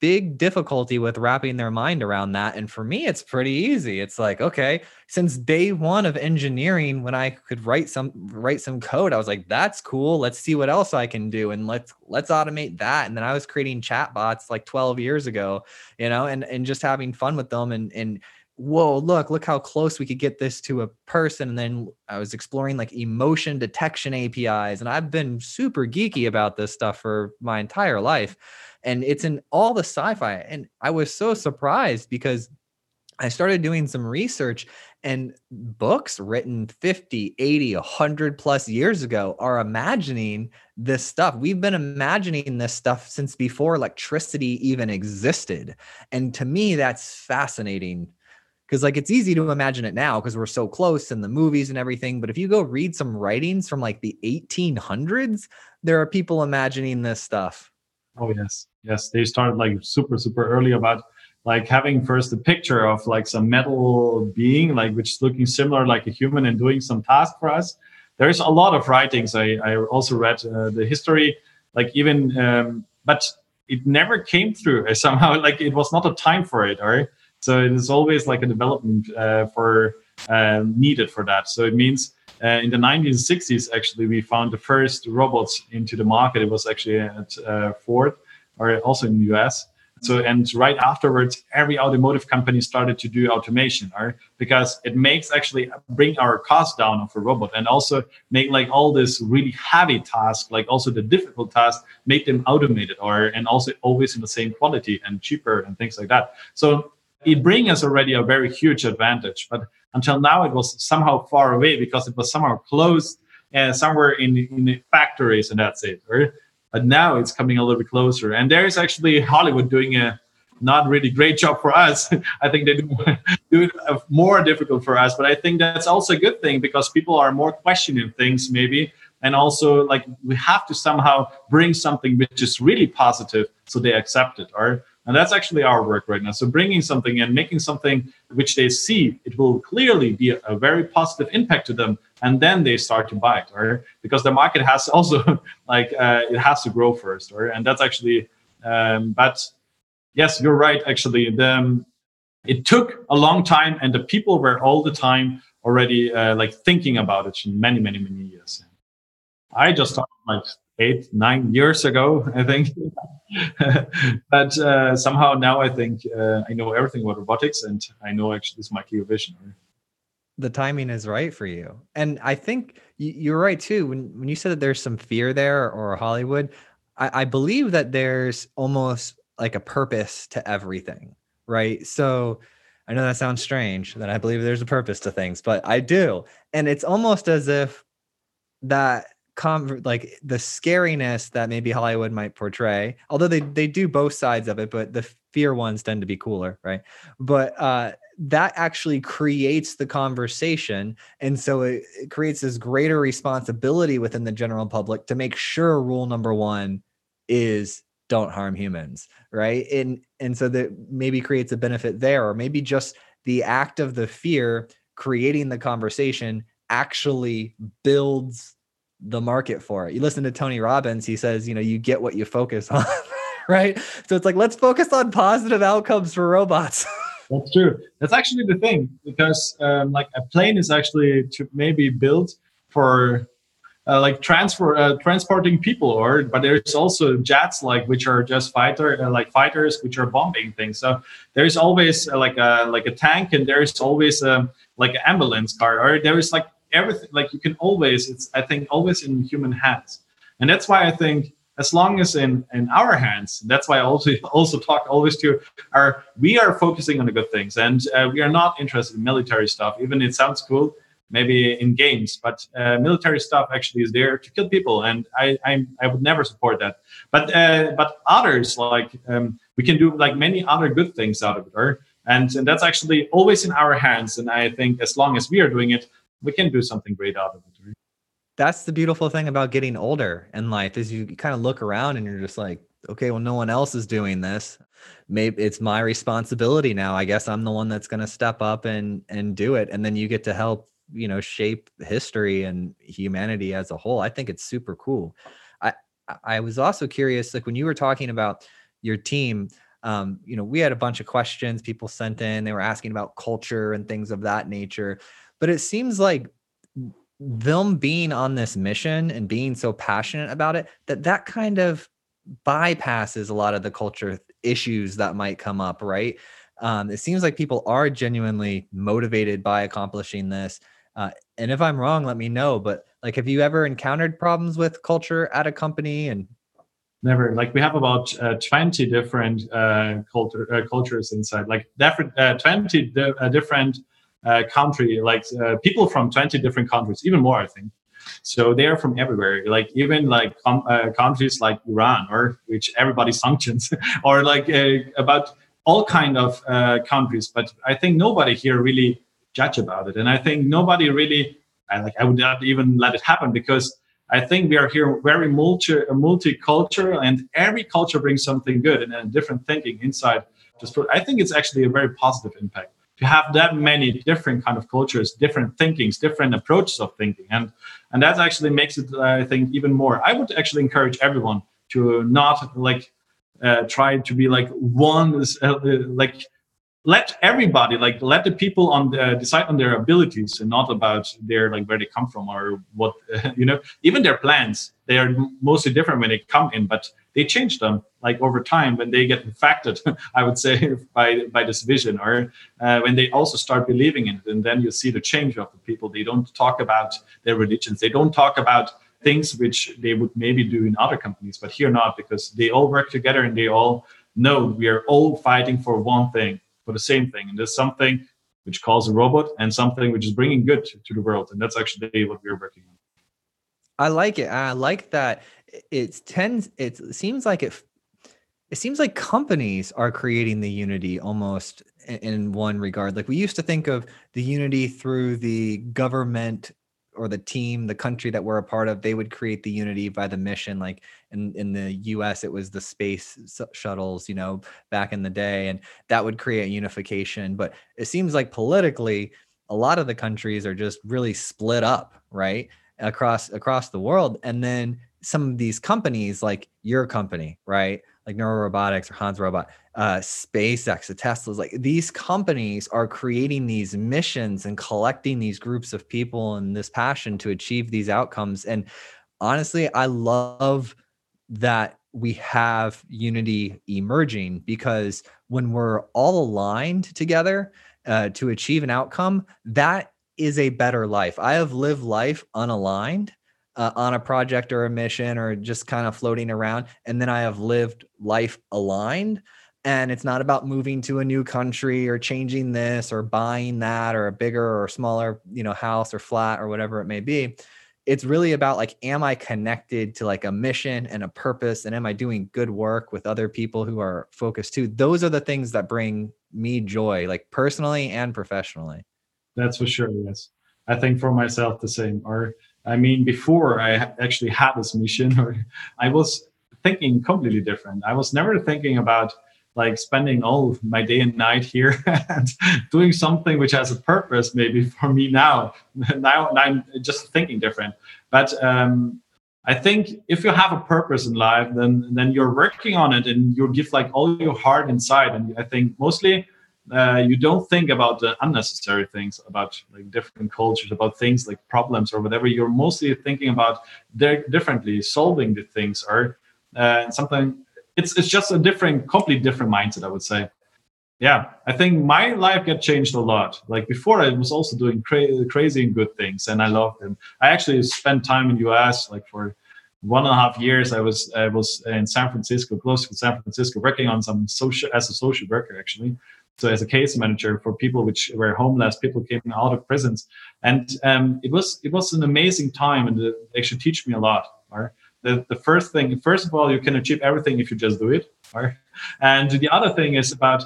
Speaker 1: big difficulty with wrapping their mind around that. And for me, it's pretty easy. It's like, okay, since day one of engineering, when I could write some write some code, I was like, that's cool. Let's see what else I can do. And let's let's automate that. And then I was creating chatbots like 12 years ago, you know, and and just having fun with them and and whoa, look, look how close we could get this to a person. And then I was exploring like emotion detection APIs. And I've been super geeky about this stuff for my entire life. And it's in all the sci fi. And I was so surprised because I started doing some research and books written 50, 80, 100 plus years ago are imagining this stuff. We've been imagining this stuff since before electricity even existed. And to me, that's fascinating because like it's easy to imagine it now because we're so close in the movies and everything but if you go read some writings from like the 1800s there are people imagining this stuff.
Speaker 2: Oh yes. Yes they started like super super early about like having first a picture of like some metal being like which is looking similar like a human and doing some task for us. There's a lot of writings i, I also read uh, the history like even um, but it never came through. Somehow like it was not a time for it or so it is always like a development uh, for uh, needed for that. So it means uh, in the 1960s, actually, we found the first robots into the market. It was actually at uh, Ford, or also in the US. So and right afterwards, every automotive company started to do automation, or because it makes actually bring our cost down of a robot, and also make like all this really heavy task, like also the difficult task, make them automated, or and also always in the same quality and cheaper and things like that. So it brings us already a very huge advantage. But until now, it was somehow far away because it was somehow closed uh, somewhere in, in the factories, and that's it. Right? But now it's coming a little bit closer. And there is actually Hollywood doing a not really great job for us. I think they do, do it uh, more difficult for us. But I think that's also a good thing because people are more questioning things, maybe. And also, like, we have to somehow bring something which is really positive so they accept it. Or and that's actually our work right now. So bringing something and making something which they see, it will clearly be a, a very positive impact to them. And then they start to buy it, right? Because the market has also like, uh, it has to grow first, right? And that's actually, um, but yes, you're right. Actually, the, um, it took a long time and the people were all the time already uh, like thinking about it in many, many, many years. I just started like eight, nine years ago, I think. but uh, somehow now I think uh, I know everything about robotics and I know actually this is my clear vision.
Speaker 1: The timing is right for you. And I think you're right too. When, when you said that there's some fear there or Hollywood, I, I believe that there's almost like a purpose to everything, right? So I know that sounds strange that I believe there's a purpose to things, but I do. And it's almost as if that com- like the scariness that maybe Hollywood might portray, although they they do both sides of it, but the fear ones tend to be cooler, right? But uh, that actually creates the conversation, and so it, it creates this greater responsibility within the general public to make sure rule number one is don't harm humans, right? And and so that maybe creates a benefit there, or maybe just the act of the fear creating the conversation actually builds the market for it. You listen to Tony Robbins, he says, you know, you get what you focus on, right? So it's like, let's focus on positive outcomes for robots.
Speaker 2: That's true. That's actually the thing because, um, like, a plane is actually to maybe built for uh, like transfer uh, transporting people, or but there's also jets like which are just fighter uh, like fighters which are bombing things. So there's always uh, like a like a tank, and there's always um, like an ambulance car, or there is like everything like you can always it's i think always in human hands. And that's why i think as long as in in our hands that's why i also also talk always to our we are focusing on the good things and uh, we are not interested in military stuff. Even it sounds cool maybe in games but uh, military stuff actually is there to kill people and i i, I would never support that. But uh, but others like um, we can do like many other good things out of it or and, and that's actually always in our hands and i think as long as we are doing it we can do something great out of it. Right?
Speaker 1: That's the beautiful thing about getting older in life is you kind of look around and you're just like, okay, well, no one else is doing this. Maybe it's my responsibility now. I guess I'm the one that's going to step up and and do it, and then you get to help, you know, shape history and humanity as a whole. I think it's super cool. I I was also curious, like when you were talking about your team um, you know, we had a bunch of questions people sent in. They were asking about culture and things of that nature. But it seems like them being on this mission and being so passionate about it that that kind of bypasses a lot of the culture issues that might come up, right? Um, it seems like people are genuinely motivated by accomplishing this. Uh, and if I'm wrong, let me know. But like, have you ever encountered problems with culture at a company and
Speaker 2: never like we have about uh, 20 different uh, culture, uh, cultures inside like different uh, 20 di- uh, different uh, country like uh, people from 20 different countries even more i think. So they are from everywhere like even like com- uh, countries like iran or which everybody sanctions or like uh, about all kind of countries. But i think nobody here really judge about it. And i think nobody really I, like i would not even let it happen because I think we are here very multi multicultural, and every culture brings something good and, and different thinking inside. Just I think it's actually a very positive impact to have that many different kind of cultures, different thinkings, different approaches of thinking, and and that actually makes it, I think, even more. I would actually encourage everyone to not like uh, try to be like one, uh, like let everybody like let the people on the, decide on their abilities and not about their like where they come from or what you know even their plans they are mostly different when they come in but they change them like over time when they get infected i would say by by this vision or uh, when they also start believing in it. And then you see the change of the people. They don't talk about their religions. They don't talk about things which they would maybe do in other companies but here not because they all work together and they all know we are all fighting for one thing for the same thing. And there's something which calls a robot and something which is bringing good to the world. And that's actually what we're working on.
Speaker 1: I like it. I like that it tends it seems like it it seems like companies are creating the unity almost in one regard. Like we used to think of the unity through the government or the team, the country that we're a part of, they would create the unity by the mission. Like in in the U.S., it was the space shuttles, you know, back in the day, and that would create unification. But it seems like politically, a lot of the countries are just really split up, right, across across the world, and then some of these companies, like your company, right, like Neura Robotics or Hans Robot, uh, SpaceX, the Teslas, like these companies are creating these missions and collecting these groups of people and this passion to achieve these outcomes. And honestly, I love that we have unity emerging because when we're all aligned together uh, to achieve an outcome, that is a better life. I have lived life unaligned uh, on a project or a mission or just kind of floating around. And then I have lived life aligned and it's not about moving to a new country or changing this or buying that or a bigger or smaller you know house or flat or whatever it may be it's really about like am i connected to like a mission and a purpose and am i doing good work with other people who are focused too? Those are the things that bring me joy like personally and professionally.
Speaker 2: That's for sure yes. I think for myself the same. Or i mean before i actually had this mission or i was thinking completely different. I was never thinking about like spending all my day and night here and doing something which has a purpose maybe for me now now, i'm just thinking different. But um, i think if you have a purpose in life then then you're working on it and you give like all your heart inside. And i think mostly uh, you don't think about the unnecessary things about like different cultures about things like problems or whatever. You're mostly thinking about they're differently solving the things or uh, something it's it's just a different, completely different mindset. I would say. Yeah, I think my life got changed a lot. Like before, I was also doing cra- crazy and good things, and I loved them. I actually spent time in US, like for one and a half years. I was I was in San Francisco, close to San Francisco, working on some social as a social worker actually. So as a case manager for people which were homeless, people came out of prisons, and um, it was it was an amazing time, and it actually teach me a lot. Right? The, the first thing, first of all, you can achieve everything if you just do it. Right? And the other thing is about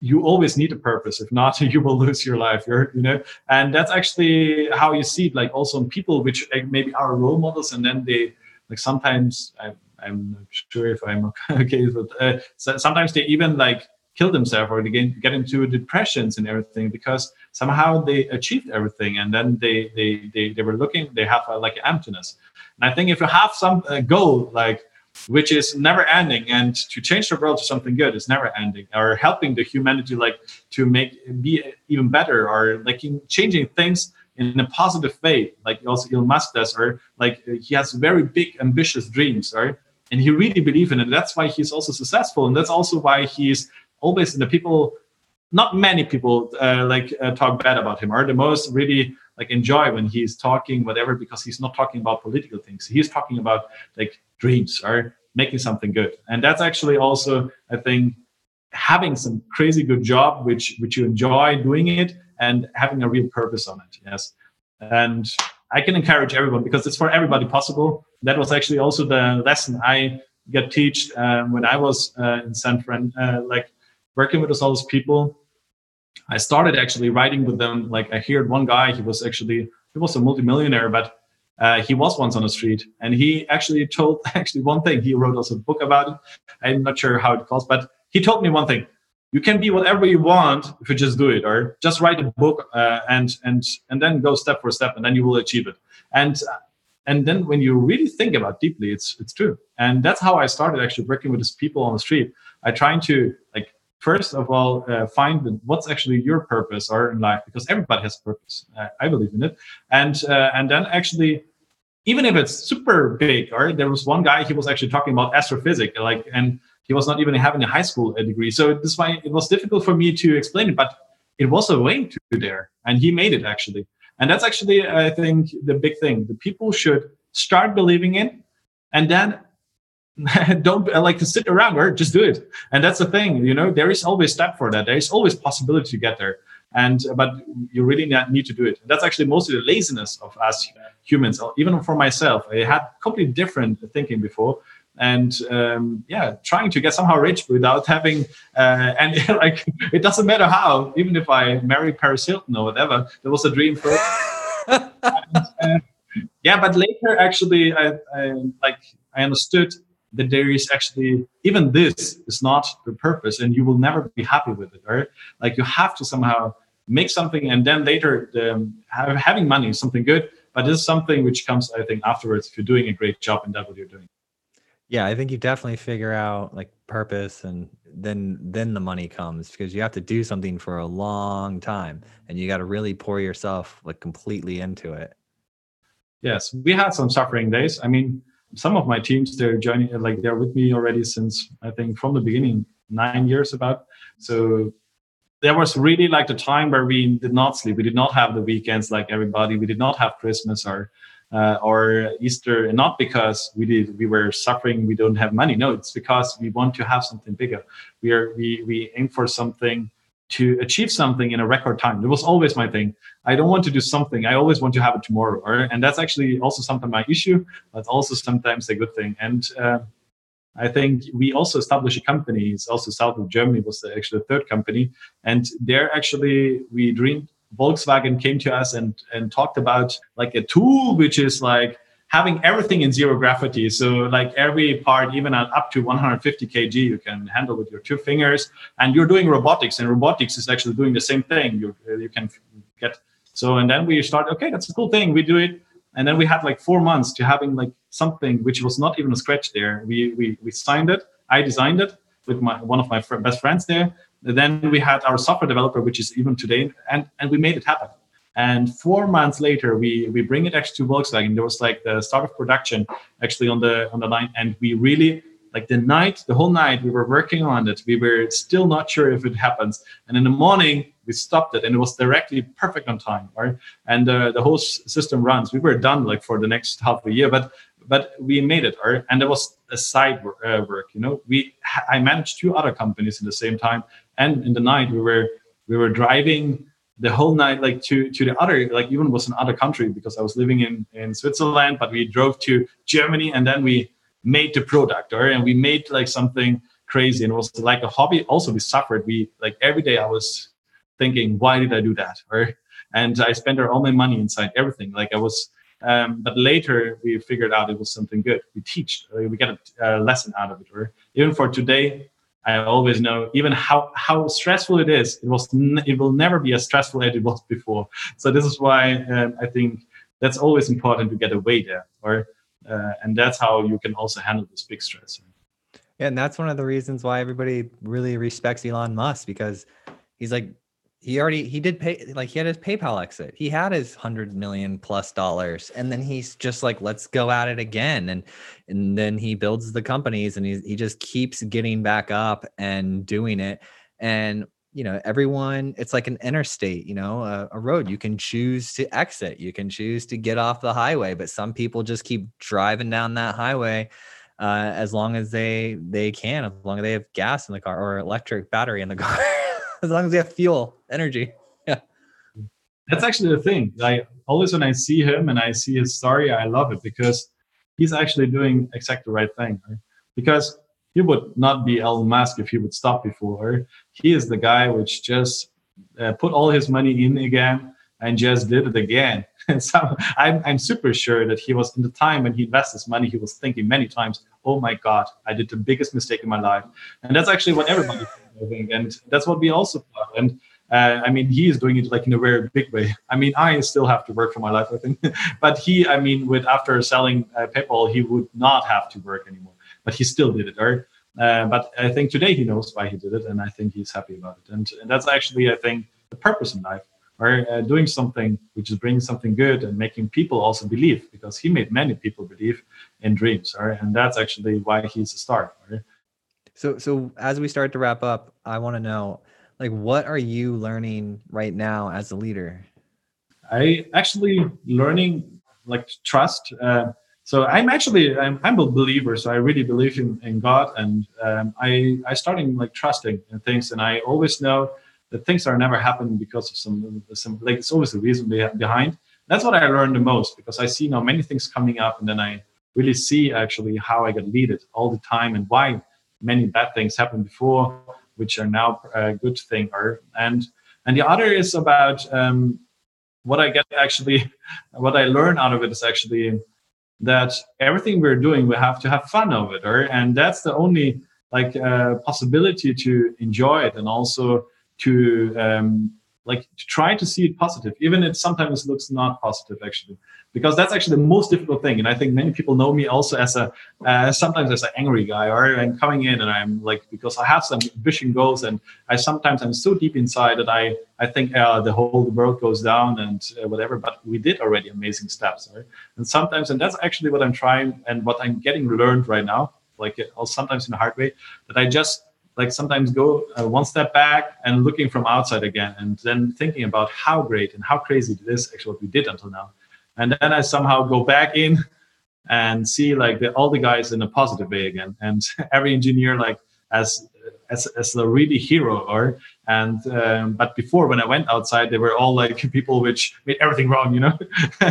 Speaker 2: you always need a purpose. If not, you will lose your life. You're, you know, and that's actually how you see it. Like also in people which maybe are role models, and then they like sometimes i'm, I'm not sure if I'm okay, but uh, so sometimes they even like kill themselves or they get, into depressions and everything because somehow they achieved everything and then they they they, they were looking they have a, like emptiness. And i think if you have some uh, goal like which is never ending and to change the world to something good is never ending or helping the humanity like to make be even better or like in changing things in a positive way like also Elon Musk does or like he has very big ambitious dreams right? And he really believes in it. That's why he's also successful and that's also why he's always the people not many people uh, like uh, talk bad about him or the most really like enjoy when he's talking whatever because he's not talking about political things. He's talking about like dreams or making something good. And that's actually also i think having some crazy good job which which you enjoy doing it and having a real purpose on it yes. And i can encourage everyone because it's for everybody possible. That was actually also the lesson i got taught um, when i was uh, in san fran uh, like working with all those people I started actually writing with them. Like I heard one guy, he was actually he was a multimillionaire, but uh, he was once on the street, and he actually told actually one thing. He wrote us a book about it. I'm not sure how it calls, but he told me one thing: you can be whatever you want if you just do it, or just write a book uh, and and and then go step for step, and then you will achieve it. And and then when you really think about deeply, it's it's true. And that's how I started actually working with these people on the street. I trying to like first of all uh, find what's actually your purpose or in life because everybody has a purpose. Uh, i believe in it. And uh, and then actually even if it's super big or there was one guy he was actually talking about astrophysics like and he was not even having a high school degree. So this why it was difficult for me to explain it but it was a way to there and he made it actually. And that's actually i think the big thing. The people should start believing in and then don't like to sit around or just do it. And that's the thing you know? There is always step for that. There is always possibility to get there. And but you really need to do it. That's actually mostly the laziness of us humans even for myself. I had completely different thinking before. And um, yeah trying to get somehow rich without having uh, and like it doesn't matter how. Even if i marry paris hilton or whatever there was a dream for and, uh, yeah but later actually I, I like i understood that there is actually even this is not the purpose and you will never be happy with it right? Like you have to somehow make something and then later the, have, having money is something good but it's something which comes i think afterwards if you're doing a great job in that what you're doing.
Speaker 1: Yeah i think you definitely figure out like purpose and then then the money comes because you have to do something for a long time and you got to really pour yourself like completely into it.
Speaker 2: Yes we had some suffering days. I mean some of my teams they're joining like they're with me already since i think from the beginning nine years about. So there was really like the time where we did not sleep. We did not have the weekends like everybody. We did not have christmas or uh, or easter. And not because we did we were suffering we don't have money. No it's because we want to have something bigger. We are we we aim for something to achieve something in a record time. It was always my thing. I don't want to do something. I always want to have it tomorrow. Or, and that's actually also sometimes my issue, but also sometimes a good thing. And uh, I think we also established a company. It's also south of Germany was actually the third company. And there actually we dreamed Volkswagen came to us and and talked about like a tool which is like having everything in zero gravity. So like every part, even at up to 150 kg, you can handle with your two fingers. And you're doing robotics, and robotics is actually doing the same thing. You you can get so, and then we start. Okay, that's a cool thing. We do it, and then we had like four months to having like something which was not even a scratch there. We we we signed it. I designed it with my one of my fr- best friends there. And then we had our software developer, which is even today, and and we made it happen. And four months later, we we bring it actually to Volkswagen. There was like the start of production actually on the on the line, and we really like the night, the whole night, we were working on it. We were still not sure if it happens. And in the morning, we stopped it, and it was directly perfect on time, right? And uh, the whole system runs. We were done like for the next half a year, but but we made it, right? And there was a side work, uh, work. You know, we I managed two other companies in the same time, and in the night we were we were driving the whole night like to to the other like even was an other country because I was living in in Switzerland, but we drove to Germany and then we made the product, or and we made like something crazy and it was like a hobby. Also, we suffered. We like every day I was thinking, why did I do that? Or and I spent all my money inside everything. Like I was. Um, but later we figured out it was something good. We teach, we get a, a lesson out of it. Or even for today, I always know even how how stressful it is. It was it will never be as stressful as it was before. So this is why um, I think that's always important to get away there. Or uh, and that's how you can also handle this big stress.
Speaker 1: Yeah, and that's one of the reasons why everybody really respects Elon Musk because he's like he already he did pay like he had his PayPal exit. He had his hundred million plus dollars, and then he's just like, let's go at it again. And and then he builds the companies, and he he just keeps getting back up and doing it. And you know, everyone, it's like an interstate, you know, a, a road. You can choose to exit, you can choose to get off the highway, but some people just keep driving down that highway. Uh, as long as they they can, as long as they have gas in the car or electric battery in the car. as long as you have fuel, energy. Yeah.
Speaker 2: That's actually the thing. Like always when I see him and I see his story, I love it because he's actually doing exactly the right thing. Right? Because he would not be Elon Musk if he would stop before. He is the guy which just uh, put all his money in again and just did it again. And so I'm, I'm super sure that he was in the time when he invested his money, he was thinking many times, oh my God, I did the biggest mistake in my life. And that's actually what everybody I. And that's what we also thought. And uh, I mean, he is doing it like in a very big way. I mean, I still have to work for my life, I think. but he, I mean, with after selling uh, PayPal, he would not have to work anymore. But he still did it, right? Uh, but I think today he knows why he did it, and I think he's happy about it. And, and that's actually, I think, the purpose in life or uh, doing something which is bringing something good and making people also believe because he made many people believe in dreams right? and that's actually why he's a star right?
Speaker 1: so so as we start to wrap up i want to know like what are you learning right now as a leader
Speaker 2: i actually learning like trust uh, so i'm actually I'm, I'm, a believer so i really believe in, in god and um, i i starting like trusting in things and i always know that things are never happening because of some, some like it's always a reason behind. That's what I learned the most because I see now many things coming up, and then I really see actually how I got leaded all the time and why many bad things happened before, which are now a good thing. Or and and the other is about um, what I get actually, what I learn out of it is actually that everything we're doing, we have to have fun of it, or and that's the only like uh, possibility to enjoy it and also to um, like to try to see it positive, even if sometimes it looks not positive actually, because that's actually the most difficult thing. And I think many people know me also as a uh, sometimes as an angry guy, or I'm coming in and I'm like because I have some vision goals, and I sometimes I'm so deep inside that I I think uh, the whole world goes down and uh, whatever. But we did already amazing steps, right? And sometimes, and that's actually what I'm trying and what I'm getting learned right now, like uh, sometimes in a hard way, that I just like sometimes go uh, one step back and looking from outside again and then thinking about how great and how crazy it is actually what we did until now. And then i somehow go back in and see like the, all the guys in a positive way again. And every engineer like as as, as a really hero or and um, but before when i went outside they were all like people which made everything wrong you know?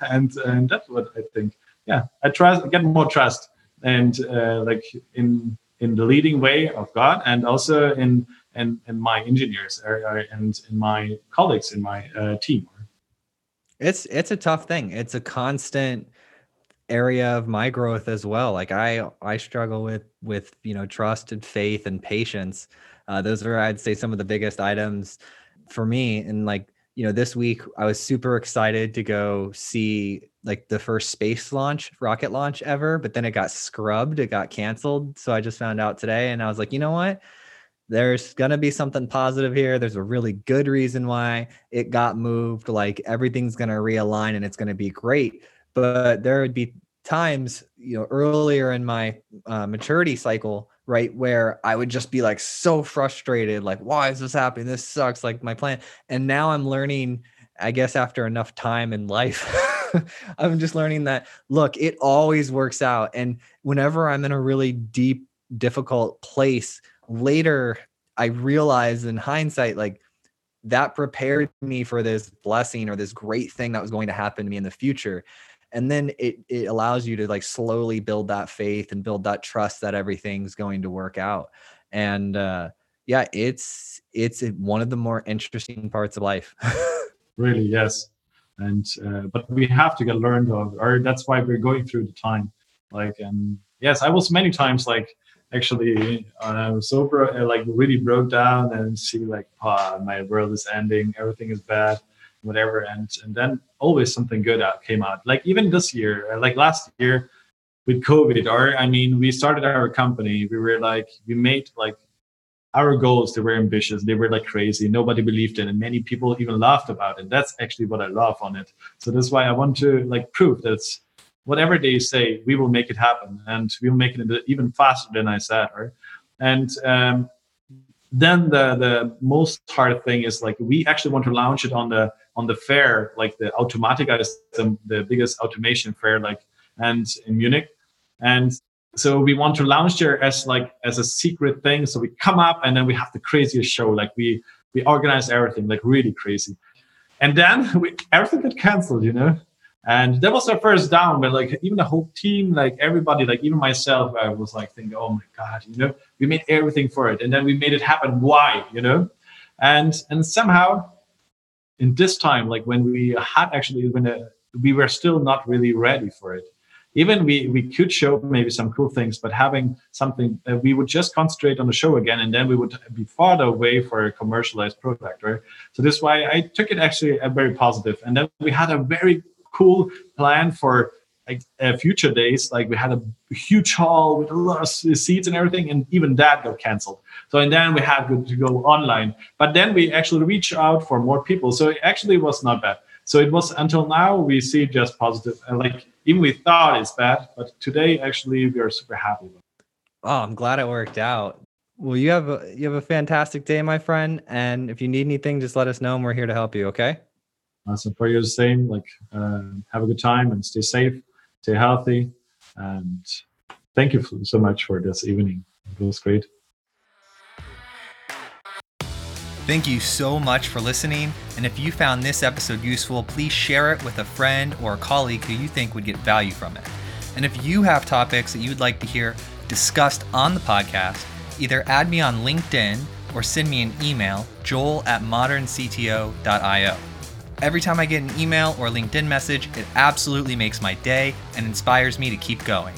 Speaker 2: And and that's what i think. Yeah i try get more trust and uh, like in in the leading way of God and also in in, in my engineers or, or, and in my colleagues in my uh, team.
Speaker 1: It's it's a tough thing. It's a constant area of my growth as well. Like I I struggle with with you know trust and faith and patience. Uh, those are I'd say some of the biggest items for me. And like you know this week I was super excited to go see like the first space launch, rocket launch ever, but then it got scrubbed, it got canceled. So I just found out today and I was like, you know what? There's going to be something positive here. There's a really good reason why it got moved. Like everything's going to realign and it's going to be great. But there would be times, you know, earlier in my uh, maturity cycle, right, where I would just be like so frustrated, like, why is this happening? This sucks, like my plan. And now I'm learning, I guess, after enough time in life. I'm just learning that look, it always works out. And whenever I'm in a really deep, difficult place, later I realize in hindsight, like that prepared me for this blessing or this great thing that was going to happen to me in the future. And then it it allows you to like slowly build that faith and build that trust that everything's going to work out. And uh yeah, it's it's one of the more interesting parts of life.
Speaker 2: really, yes and uh, but we have to get learned of or that's why we're going through the time like and yes i was many times like actually uh, so uh, like really broke down and see like oh, my world is ending everything is bad whatever, and and then always something good out came out. Like even this year, like last year with COVID, or I mean, we started our company. We were like we made like our goals they were ambitious they were like crazy nobody believed in and many people even laughed about it that's actually what i love on it so that's why i want to like prove that whatever they say we will make it happen and we will make it even faster than i said right? and um, then the the most hard thing is like we actually want to launch it on the on the fair like the automatica is the, the biggest automation fair like and in munich. And so we want to launch there as like as a secret thing. So we come up and then we have the craziest show. Like we we organize everything like really crazy. And then we, everything got canceled you know? And that was our first down but like even the whole team like everybody like even myself i was like thinking oh my god you know? We made everything for it. And then we made it happen. Why you know? And and somehow in this time like when we had actually when uh, we were still not really ready for it. Even we we could show maybe some cool things but having something uh, we would just concentrate on the show again and then we would be farther away for a commercialized product right? So this is why i took it actually a very positive. And then we had a very cool plan for like uh, future days. Like we had a huge hall with a lot of seats and everything, and even that got canceled. So and then we had to go online. But then we actually reached out for more people. So it actually was not bad. So it was until now we see just positive. And like even we thought it's bad, but today actually we are super happy.
Speaker 1: Oh, I'm glad it worked out. Well, you have a you have a fantastic day, my friend. And if you need anything, just let us know, and we're here to help you. Okay.
Speaker 2: Uh, so for you the same, like uh, have a good time and stay safe, stay healthy, and thank you so much for this evening. It was great.
Speaker 3: Thank you so much for listening. And if you found this episode useful, please share it with a friend or a colleague who you think would get value from it. And if you have topics that you'd like to hear discussed on the podcast, either add me on LinkedIn or send me an email, joel at moderncto.io. Every time I get an email or LinkedIn message, it absolutely makes my day and inspires me to keep going.